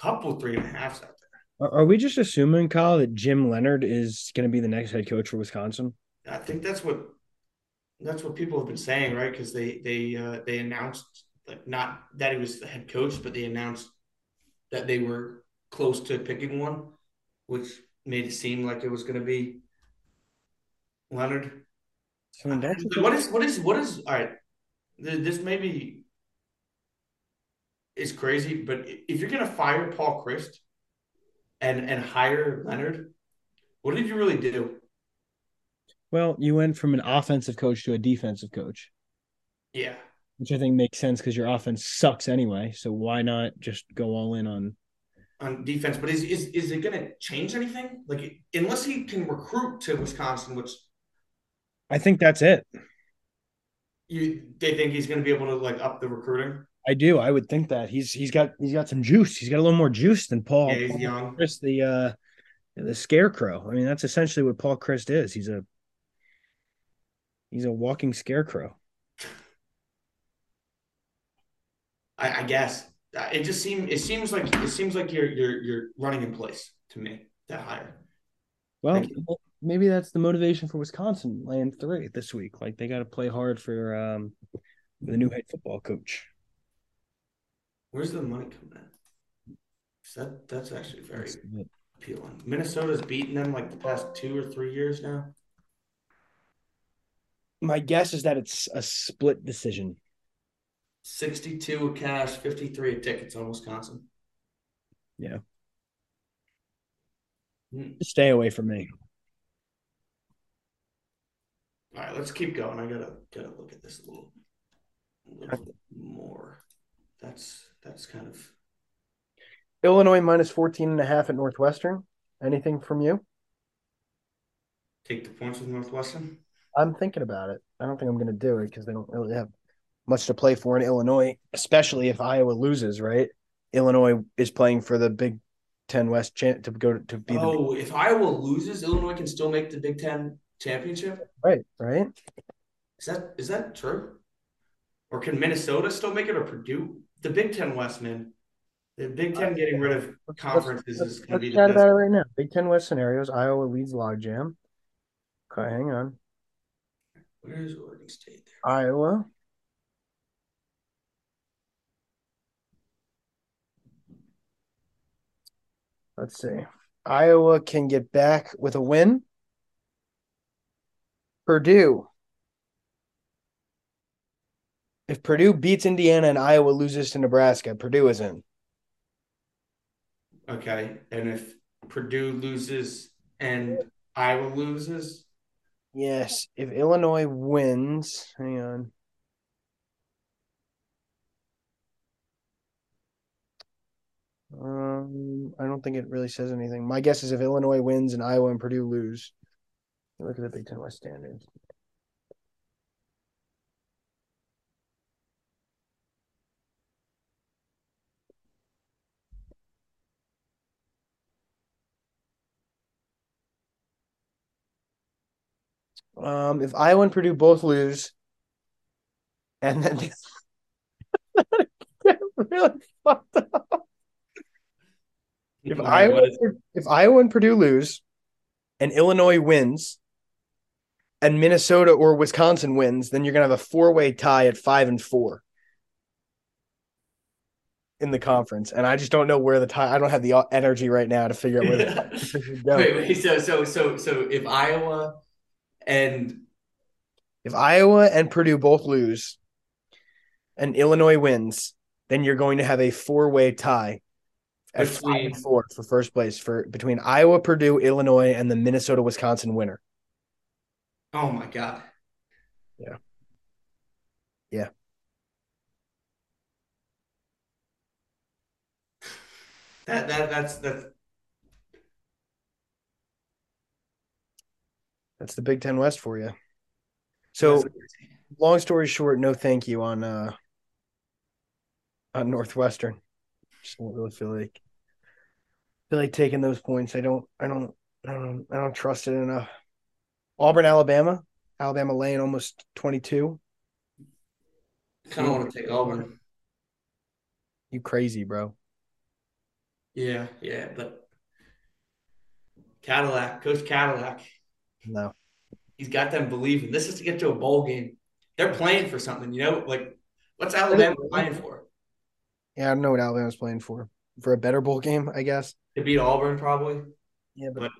couple three and a halfs out there. Are, we just assuming, Kyle, that Jim Leonhard is going to be the next head coach for Wisconsin? I think that's what that's what people have been saying, right? Because they they uh, they announced like not that he was the head coach, but they announced that they were close to picking one, which made it seem like it was going to be Leonard. That's What is what is what is all right? This may maybe is crazy, but if you're gonna fire Paul Chryst and and hire Leonhard, what did you really do? well, you went from an offensive coach to a defensive coach, Yeah, which I think makes sense because your offense sucks anyway. So why not just go all in on? on defense, but is is is it gonna change anything? Like unless he can recruit to Wisconsin, which I think that's it. you they think he's gonna be able to like up the recruiting. I do. I would think that he's he's got he's got some juice. He's got a little more juice than Paul. Yeah, he's Paul young. Chris, the uh, the scarecrow. I mean, that's essentially what Paul Chryst is. He's a he's a walking scarecrow. I, I guess Uh, it just seems it seems like it seems like you're you're you're running in place to me that hire. Well, maybe that's the motivation for Wisconsin laying three this week. Like they got to play hard for um for the new head football coach. Where's the money coming in? That that's actually very appealing. Minnesota's beaten them like the past two or three years now. My guess is that it's a split decision. Sixty-two a cash, fifty-three a tickets on Wisconsin. Hmm. Just stay away from me. All right, let's keep going. I gotta gotta look at this a little, a little more. That's that's kind of Illinois minus 14 and a half at Northwestern. Anything from you? take the points with Northwestern. I'm thinking about it. I don't think I'm going to do it because they don't really have much to play for in Illinois, especially if Iowa loses, right? Illinois is playing for the Big Ten West champ to go to be the Oh, if Iowa loses, Illinois can still make the Big Ten championship. right, right. Is that is that true? Or can Minnesota still make it, or Purdue? The Big Ten West, man. The Big Ten getting rid of conferences is going to Let's be the chat best. about it right now. Big Ten West scenarios. Iowa leads logjam. Okay, hang on. Where is Oregon State? There. Iowa. Let's see. Iowa can get back with a win. Purdue. If Purdue beats Indiana and Iowa loses to Nebraska, Purdue is in. Okay, and if Purdue loses and Iowa loses, Yes. If Illinois wins, hang on. Um, I don't think it really says anything. My guess is if Illinois wins and Iowa and Purdue lose, look at the Big Ten West standings. Um, if Iowa and Purdue both lose, and then really fucked up. If Iowa if Iowa and Purdue lose, and Illinois wins, and Minnesota or Wisconsin wins, then you're gonna have a four way tie at five and four in the conference. And I just don't know where the tie. I don't have the energy right now to figure out where the tie wait, wait, so so so so if Iowa and If Iowa and Purdue both lose, and Illinois wins, then you're going to have a four way tie at five Between- and four for first place for between Iowa, Purdue, Illinois, and the Minnesota Wisconsin winner. oh my god, Yeah. Yeah. that that that's that's That's the Big Ten West for you. So long story short, no thank you on uh on Northwestern. Just don't really feel like feel like taking those points. I don't I don't I don't I don't trust it enough. Auburn, Alabama. Alabama laying almost 22. kind of want to take Auburn. You crazy, bro. Yeah, yeah, but Cadillac, Coach Cadillac, No. he's got them believing. This is to get to a bowl game. They're playing for something, you know. Like, what's Alabama playing for? Yeah, I don't know what Alabama's playing for. For a better bowl game, I guess. To beat Auburn, probably. Yeah, but But-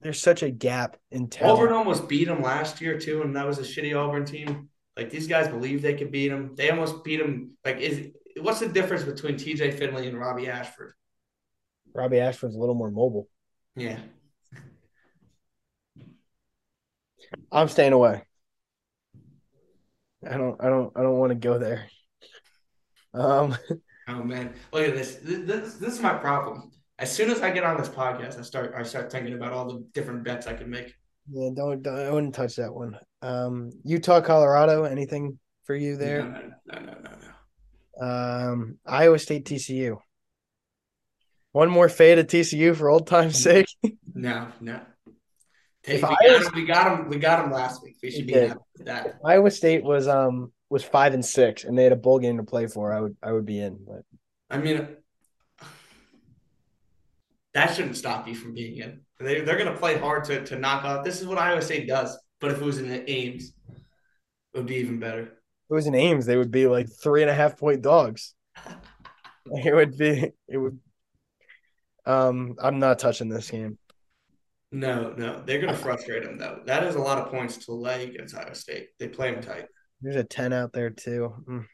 there's such a gap in talent. Auburn almost beat them last year too, and that was a shitty Auburn team. Like these guys believe they could beat them. They almost beat them. Like, is what's the difference between T.J. Finley and Robbie Ashford? Robbie Ashford's a little more mobile. Yeah, I'm staying away. I don't I don't I don't want to go there. Um Oh man, look at this. This, this. this is my problem. As soon as I get on this podcast, I start I start thinking about all the different bets I could make. yeah, don't, don't I wouldn't touch that one. Um Utah, Colorado, anything for you there? No, no, no, no, no. Um Iowa State TCU. One more fade at TCU for old time's sake. No, no. Hey, If we, Iowa- got him, we got him. We got him last week. We should be happy with that. Iowa State was um was five and six and they had a bowl game to play for. I would I would be in, but I mean, that shouldn't stop you from being in. They, they're going to play hard to, to knock out. This is what Iowa State does. But if it was in the Ames, it would be even better. if it was in Ames, they would be like three and a half point dogs. It would be it would um I'm not touching this game. No, no, they're going to frustrate them though. That is a lot of points to lay against Iowa State. They play them tight. There's a 10 out there too. Mm.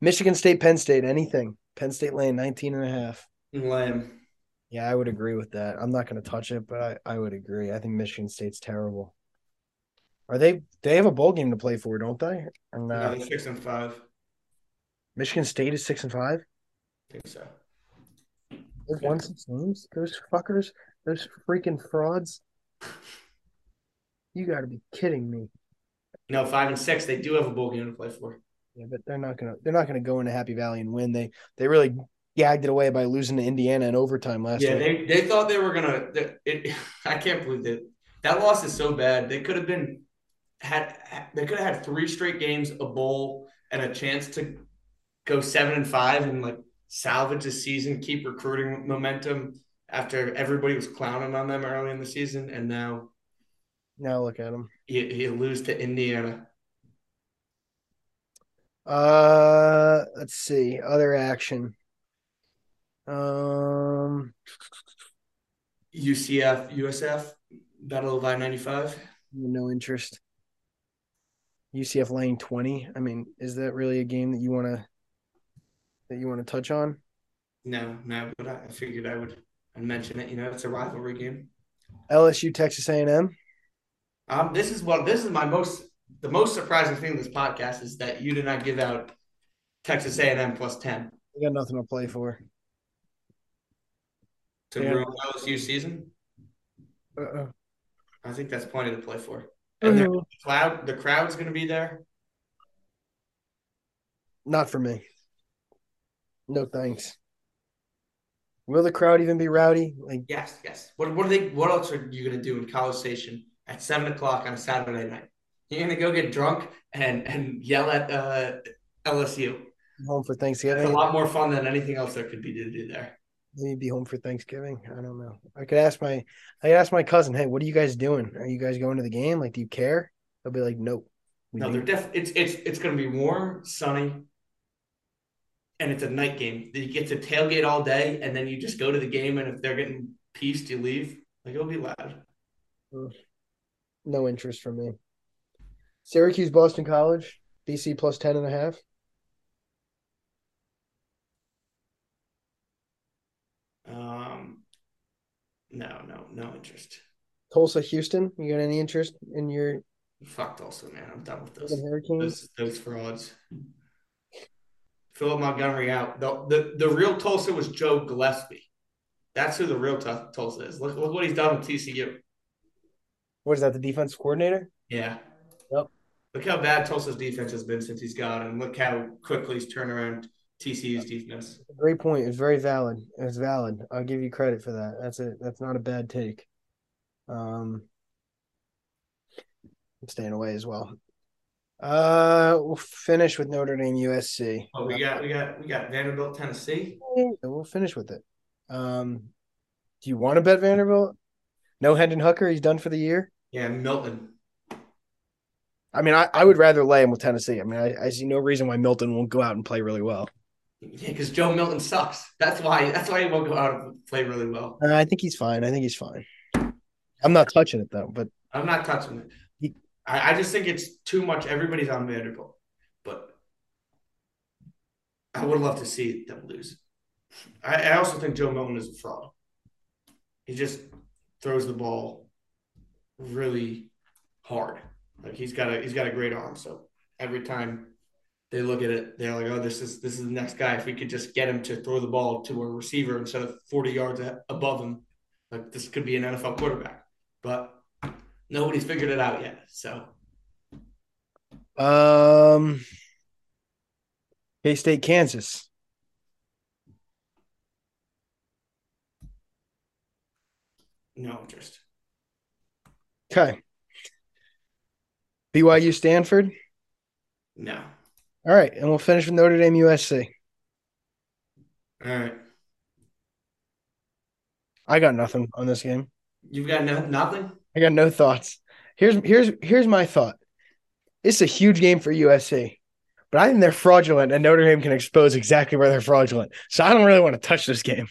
Michigan State, Penn State, anything. Penn State laying 19 and a half. 'em. Yeah, I would agree with that. I'm not going to touch it, but I, I would agree. I think Michigan State's terrible. Are they? They have a bowl game to play for, don't they? And No, uh, they're six and five. Michigan State is six and five. I think so. They've won six games. Those fuckers. Those freaking frauds. You got to be kidding me. No, five and six. They do have a bowl game to play for. Yeah, but they're not gonna. They're not gonna go into Happy Valley and win. They they really gagged it away by losing to Indiana in overtime last year. Yeah, week. they, they thought they were gonna. It, it, I can't believe that that loss is so bad. They could have been had. They could have had three straight games, a bowl, and a chance to go seven and five and like salvage the season, keep recruiting momentum after everybody was clowning on them early in the season, and now Now look at them. you, you lose to Indiana. Uh, let's see. Other action. Um, UCF, USF, Battle of I ninety five. no interest. UCF Lane twenty. I mean, is that really a game that you want to that you want to touch on? No, no, but I figured I would I'd mention it. You know, it's a rivalry game. LSU, Texas A&M. Um, this is what this is my most the most surprising thing in this podcast is that you did not give out Texas A and M plus ten I got nothing to play for. to Yeah. ruin LSU season. Uh-uh. I think that's plenty to play for. And the cloud, the crowd's going to be there. not for me. No thanks. Will the crowd even be rowdy? Like, Yes, yes. What what are they? What else are you going to do in College Station at seven o'clock on a Saturday night? You're going to go get drunk and and yell at uh, LSU. home for Thanksgiving. It's a lot more fun than anything else there could be to do there. Maybe be home for Thanksgiving. I don't know. I could ask my I could ask my cousin, hey, what are you guys doing? Are you guys going to the game? Like, do you care? They'll be like, nope. No, do." they're def. It's it's it's going to be warm, sunny, and it's a night game. You get to tailgate all day, and then you just go to the game. And if they're getting pieced, you leave. Like it'll be loud. no interest from me. Syracuse, Boston College, BC plus 10 and a half. Um, no, no, no interest. Tulsa, Houston. You got any interest in your Fuck also, man. I'm done with those. Those, those frauds. Philip Montgomery out. The, the the real Tulsa was Joe Gillespie. That's who the real t- Tulsa is. Look look what he's done with TCU. What is that, the defense coordinator? Yeah. Yep. Look how bad Tulsa's defense has been since he's gone, and Look how quickly he's turned around TCU's defense. Great point. It's very valid. It's valid. I'll give you credit for that. That's it. That's not a bad take. Um, I'm staying away as well. Uh, we'll finish with Notre Dame, USC. Oh, we got we got we got Vanderbilt, Tennessee. We'll finish with it. Um, do you want to bet Vanderbilt? No Hendon Hooker. He's done for the year. Yeah, Milton. I mean, I, I would rather lay him with Tennessee. I mean, I, I see no reason why Milton won't go out and play really well. Yeah, because Joe Milton sucks. That's why that's why he won't go out and play really well. Uh, I think he's fine. I think he's fine. I'm not touching it though, but I'm not touching it. I, I just think it's too much. Everybody's on Vanderbilt, but I would love to see them lose. I, I also think Joe Milton is a fraud. He just throws the ball really hard. Like he's got a he's got a great arm. So every time they look at it, they're like, "Oh, this is this is the next guy. If we could just get him to throw the ball to a receiver instead of 40 yards above him, like this could be an NFL quarterback." But nobody's figured it out yet. So um, K State, Kansas. no interest. Okay. BYU, Stanford. No. All right, and we'll finish with Notre Dame, USC. All right. I got nothing on this game. You've got no, nothing. I got no thoughts. Here's here's here's my thought. It's a huge game for USC, but I think they're fraudulent, and Notre Dame can expose exactly where they're fraudulent. So I don't really want to touch this game.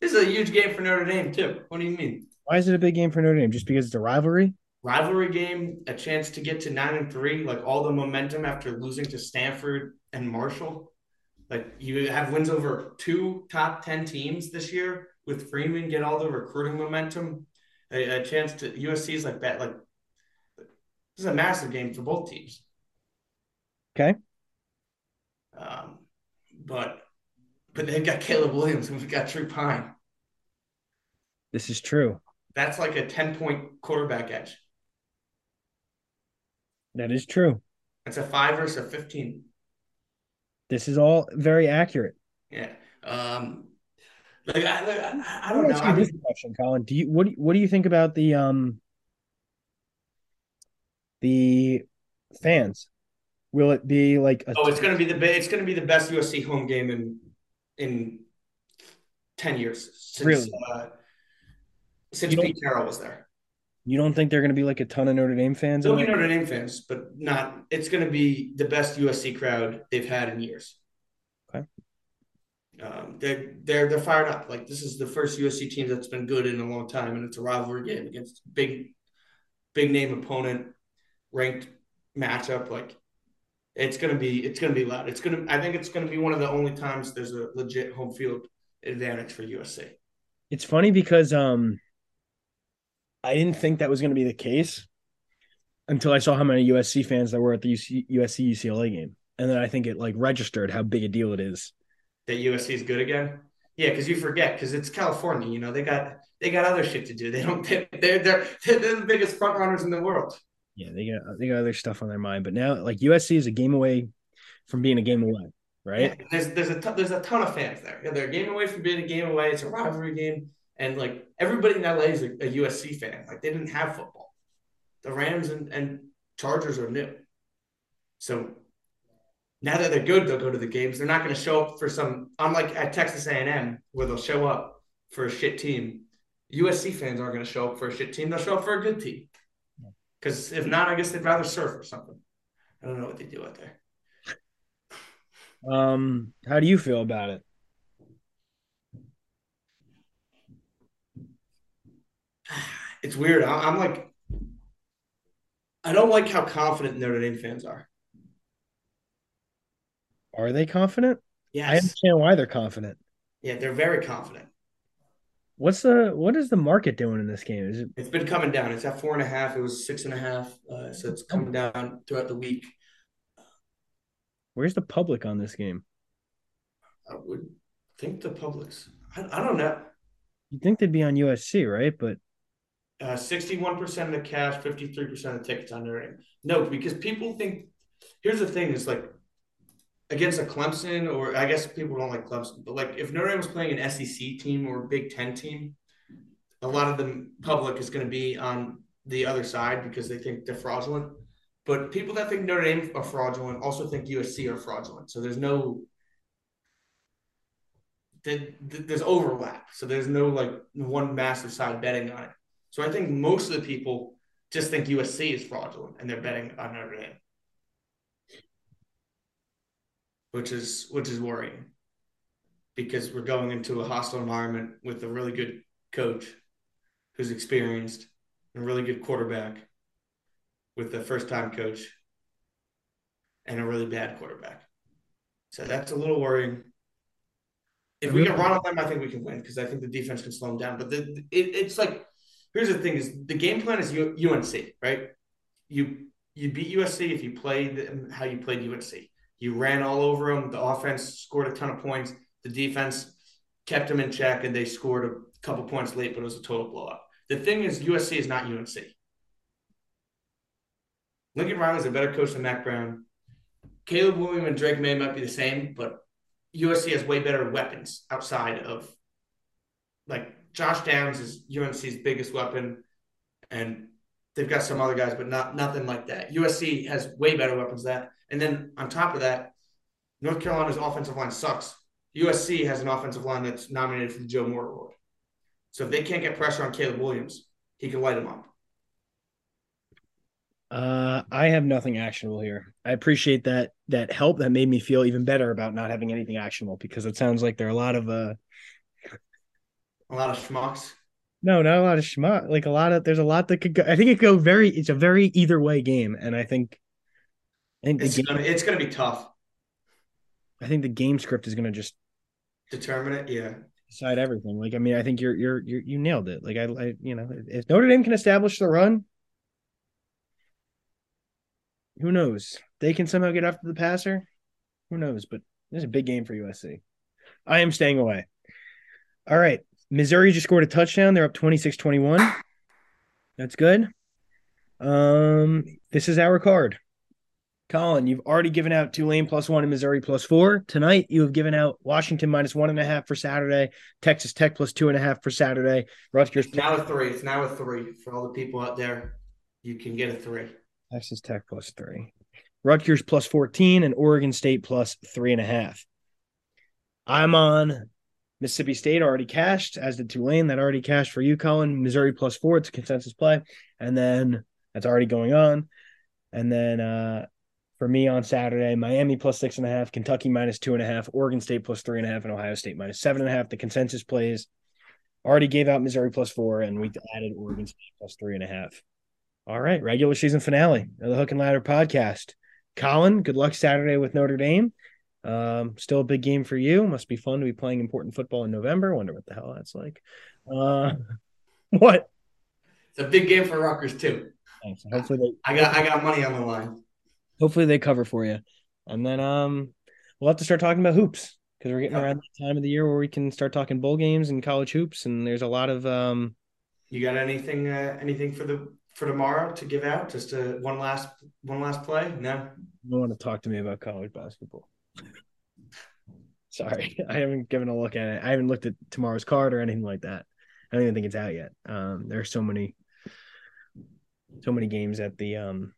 This is a huge game for Notre Dame too. What do you mean? Why is it a big game for Notre Dame? Just because it's a rivalry? Rivalry game, a chance to get to nine and three, like all the momentum after losing to Stanford and Marshall. Like you have wins over two top ten teams this year with Freeman, get all the recruiting momentum, a, a chance to USC is like that. Like this is a massive game for both teams. Okay. Um, but but they've got Caleb Williams and we've got Drew Pyne. This is true. That's like a ten point quarterback edge. That is true. It's a five versus a fifteen. This is all very accurate. Yeah. Um, like I, I, I don't me know. ask you I this mean, question, Colin. Do you what do you, what do you think about the um the fans? Will it be like a oh, it's gonna be the be- it's gonna be the best USC home game in in ten years since Really? uh, since You don't- Pete Carroll was there. you don't think they're going to be like a ton of Notre Dame fans? in There'll be? Notre Dame fans, but not. It's going to be the best USC crowd they've had in years. Um, they're they're they're fired up. Like this is the first USC team that's been good in a long time, and it's a rivalry game against big, big name opponent, ranked matchup. Like it's gonna be it's gonna be loud. It's gonna. I think it's gonna be one of the only times there's a legit home field advantage for USC. It's funny because um I didn't think that was to be the case until I saw how many USC fans there were at the USC UCLA game. And then I think it like registered how big a deal it is. That USC is good again. Yeah, because you forget because it's California. You know they got they got other shit to do. They don't. They, they're they're they're the biggest front runners in the world. Yeah, they got they got other stuff on their mind, but now like USC is a game away from being a game away, right? Yeah, there's there's a ton, there's a ton of fans there. Yeah, they're a game away from being a game away. It's a rivalry game, and like everybody in LA is a, a USC fan. Like they didn't have football. The Rams and, and Chargers are new. So now that they're good, they'll go to the games. They're not going to show up for some. Unlike at Texas A&M, where they'll show up for a shit team. USC fans aren't going to show up for a shit team. They'll show up for a good team. Because if not, I guess they'd rather surf or something. I don't know what they do out there. Um, how do you feel about it? It's weird. I'm like, I don't like how confident Notre Dame fans are. Are they confident? Yes. I understand why they're confident. Yeah, they're very confident. What's the what is the market doing in this game? Is it It's been coming down. It's at four and a half. It was six and a half. Uh, so it's coming down throughout the week. where's the public on this game? I would think the public's, I, I don't know. You'd think they'd be on USC, right? But Uh, 61% of the cash, 53% of the tickets on Dame. No, because people think, here's the thing is like against a Clemson, or I guess people don't like Clemson, but like if Notre Dame was playing an SEC team or Big Ten team, a lot of the public is going to be on the other side because they think they're fraudulent. But people that think Notre Dame are fraudulent also think USC are fraudulent. So there's no, there's overlap. So there's no like one massive side betting on it. So I think most of the people just think USC is fraudulent and they're betting on Notre Dame, which is which is worrying because we're going into a hostile environment with a really good coach who's experienced and a really good quarterback with a first time coach and a really bad quarterback. So that's a little worrying. If we can run on them, I think we can win because I think the defense can slow them down. But the, it, it's like here's the thing: is the game plan is UNC, right? You you beat USC if you play them how you played UNC. You ran all over them. The offense scored a ton of points. The defense kept them in check, and they scored a couple points late, but it was a total blowout. The thing is, USC is not UNC. Lincoln Riley's a better coach than Mack Brown. Caleb Williams and Drake Maye might be the same, but USC has way better weapons outside of like Josh Downs is UNC's biggest weapon, and they've got some other guys, but not nothing like that. USC has way better weapons than that. And then on top of that, North Carolina's offensive line sucks. USC has an offensive line that's nominated for the Joe Moore Award. So if they can't get pressure on Caleb Williams, he can light them up. uh I have nothing actionable here. I appreciate that that help that made me feel even better about not having anything actionable because it sounds like there are a lot of uh A lot of schmucks. no, not a lot of schmuck. Like a lot of there's a lot that could go I think it could go very it's a very either way game. And I think I think It's game, gonna it's gonna be tough. I think the game script is gonna just Determine it, yeah. decide everything. Like, I mean, I think you're you're, you're you nailed it. Like, I, I, you know, if Notre Dame can establish the run, who knows? They can somehow get after the passer. Who knows? But this is a big game for USC. I am staying away. All right. Missouri just scored a touchdown. They're up 26-21. That's good. Um, this is our card. Colin, you've already given out Tulane plus one and Missouri plus four. Tonight, you have given out Washington minus one and a half for Saturday, Texas Tech plus two and a half for Saturday, Rutgers. It's now a three. It's now a three for all the people out there. You can get a three. Texas Tech plus three, Rutgers plus 14, and Oregon State plus three and a half. I'm on Mississippi State already cashed, as did Tulane. That already cashed for you, Colin. Missouri plus four. It's a consensus play. And then that's already going on. And then uh, for me on Saturday, Miami plus six and a half, Kentucky minus two and a half, Oregon State plus three and a half, and Ohio State minus seven and a half. The consensus plays already gave out Missouri plus four, and we added Oregon State plus three and a half. All right, regular season finale of the Hook and Ladder podcast. Colin, good luck Saturday with Notre Dame. Um, still a big game for you. Must be fun to be playing important football in November. Wonder what the hell that's like. Uh, what? It's a big game for Rutgers too. Thanks. Hopefully they. I got I got money on the line. Hopefully they cover for you, and then um, we'll have to start talking about hoops because we're getting Yep. around the time of the year where we can start talking bowl games and college hoops, and there's a lot of um. You got anything uh, anything for the for tomorrow to give out? Just uh, one last one last play? No. You don't want to talk to me about college basketball. Sorry, I haven't given a look at it. I haven't looked at tomorrow's card or anything like that. I don't even think it's out yet. Um, there are so many, so many games at the um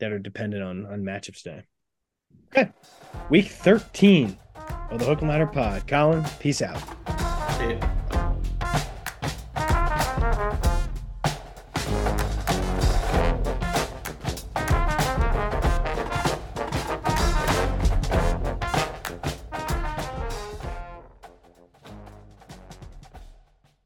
that are dependent on on matchups day. Okay, week thirteen of the Hook and Ladder Pod. Colin, peace out.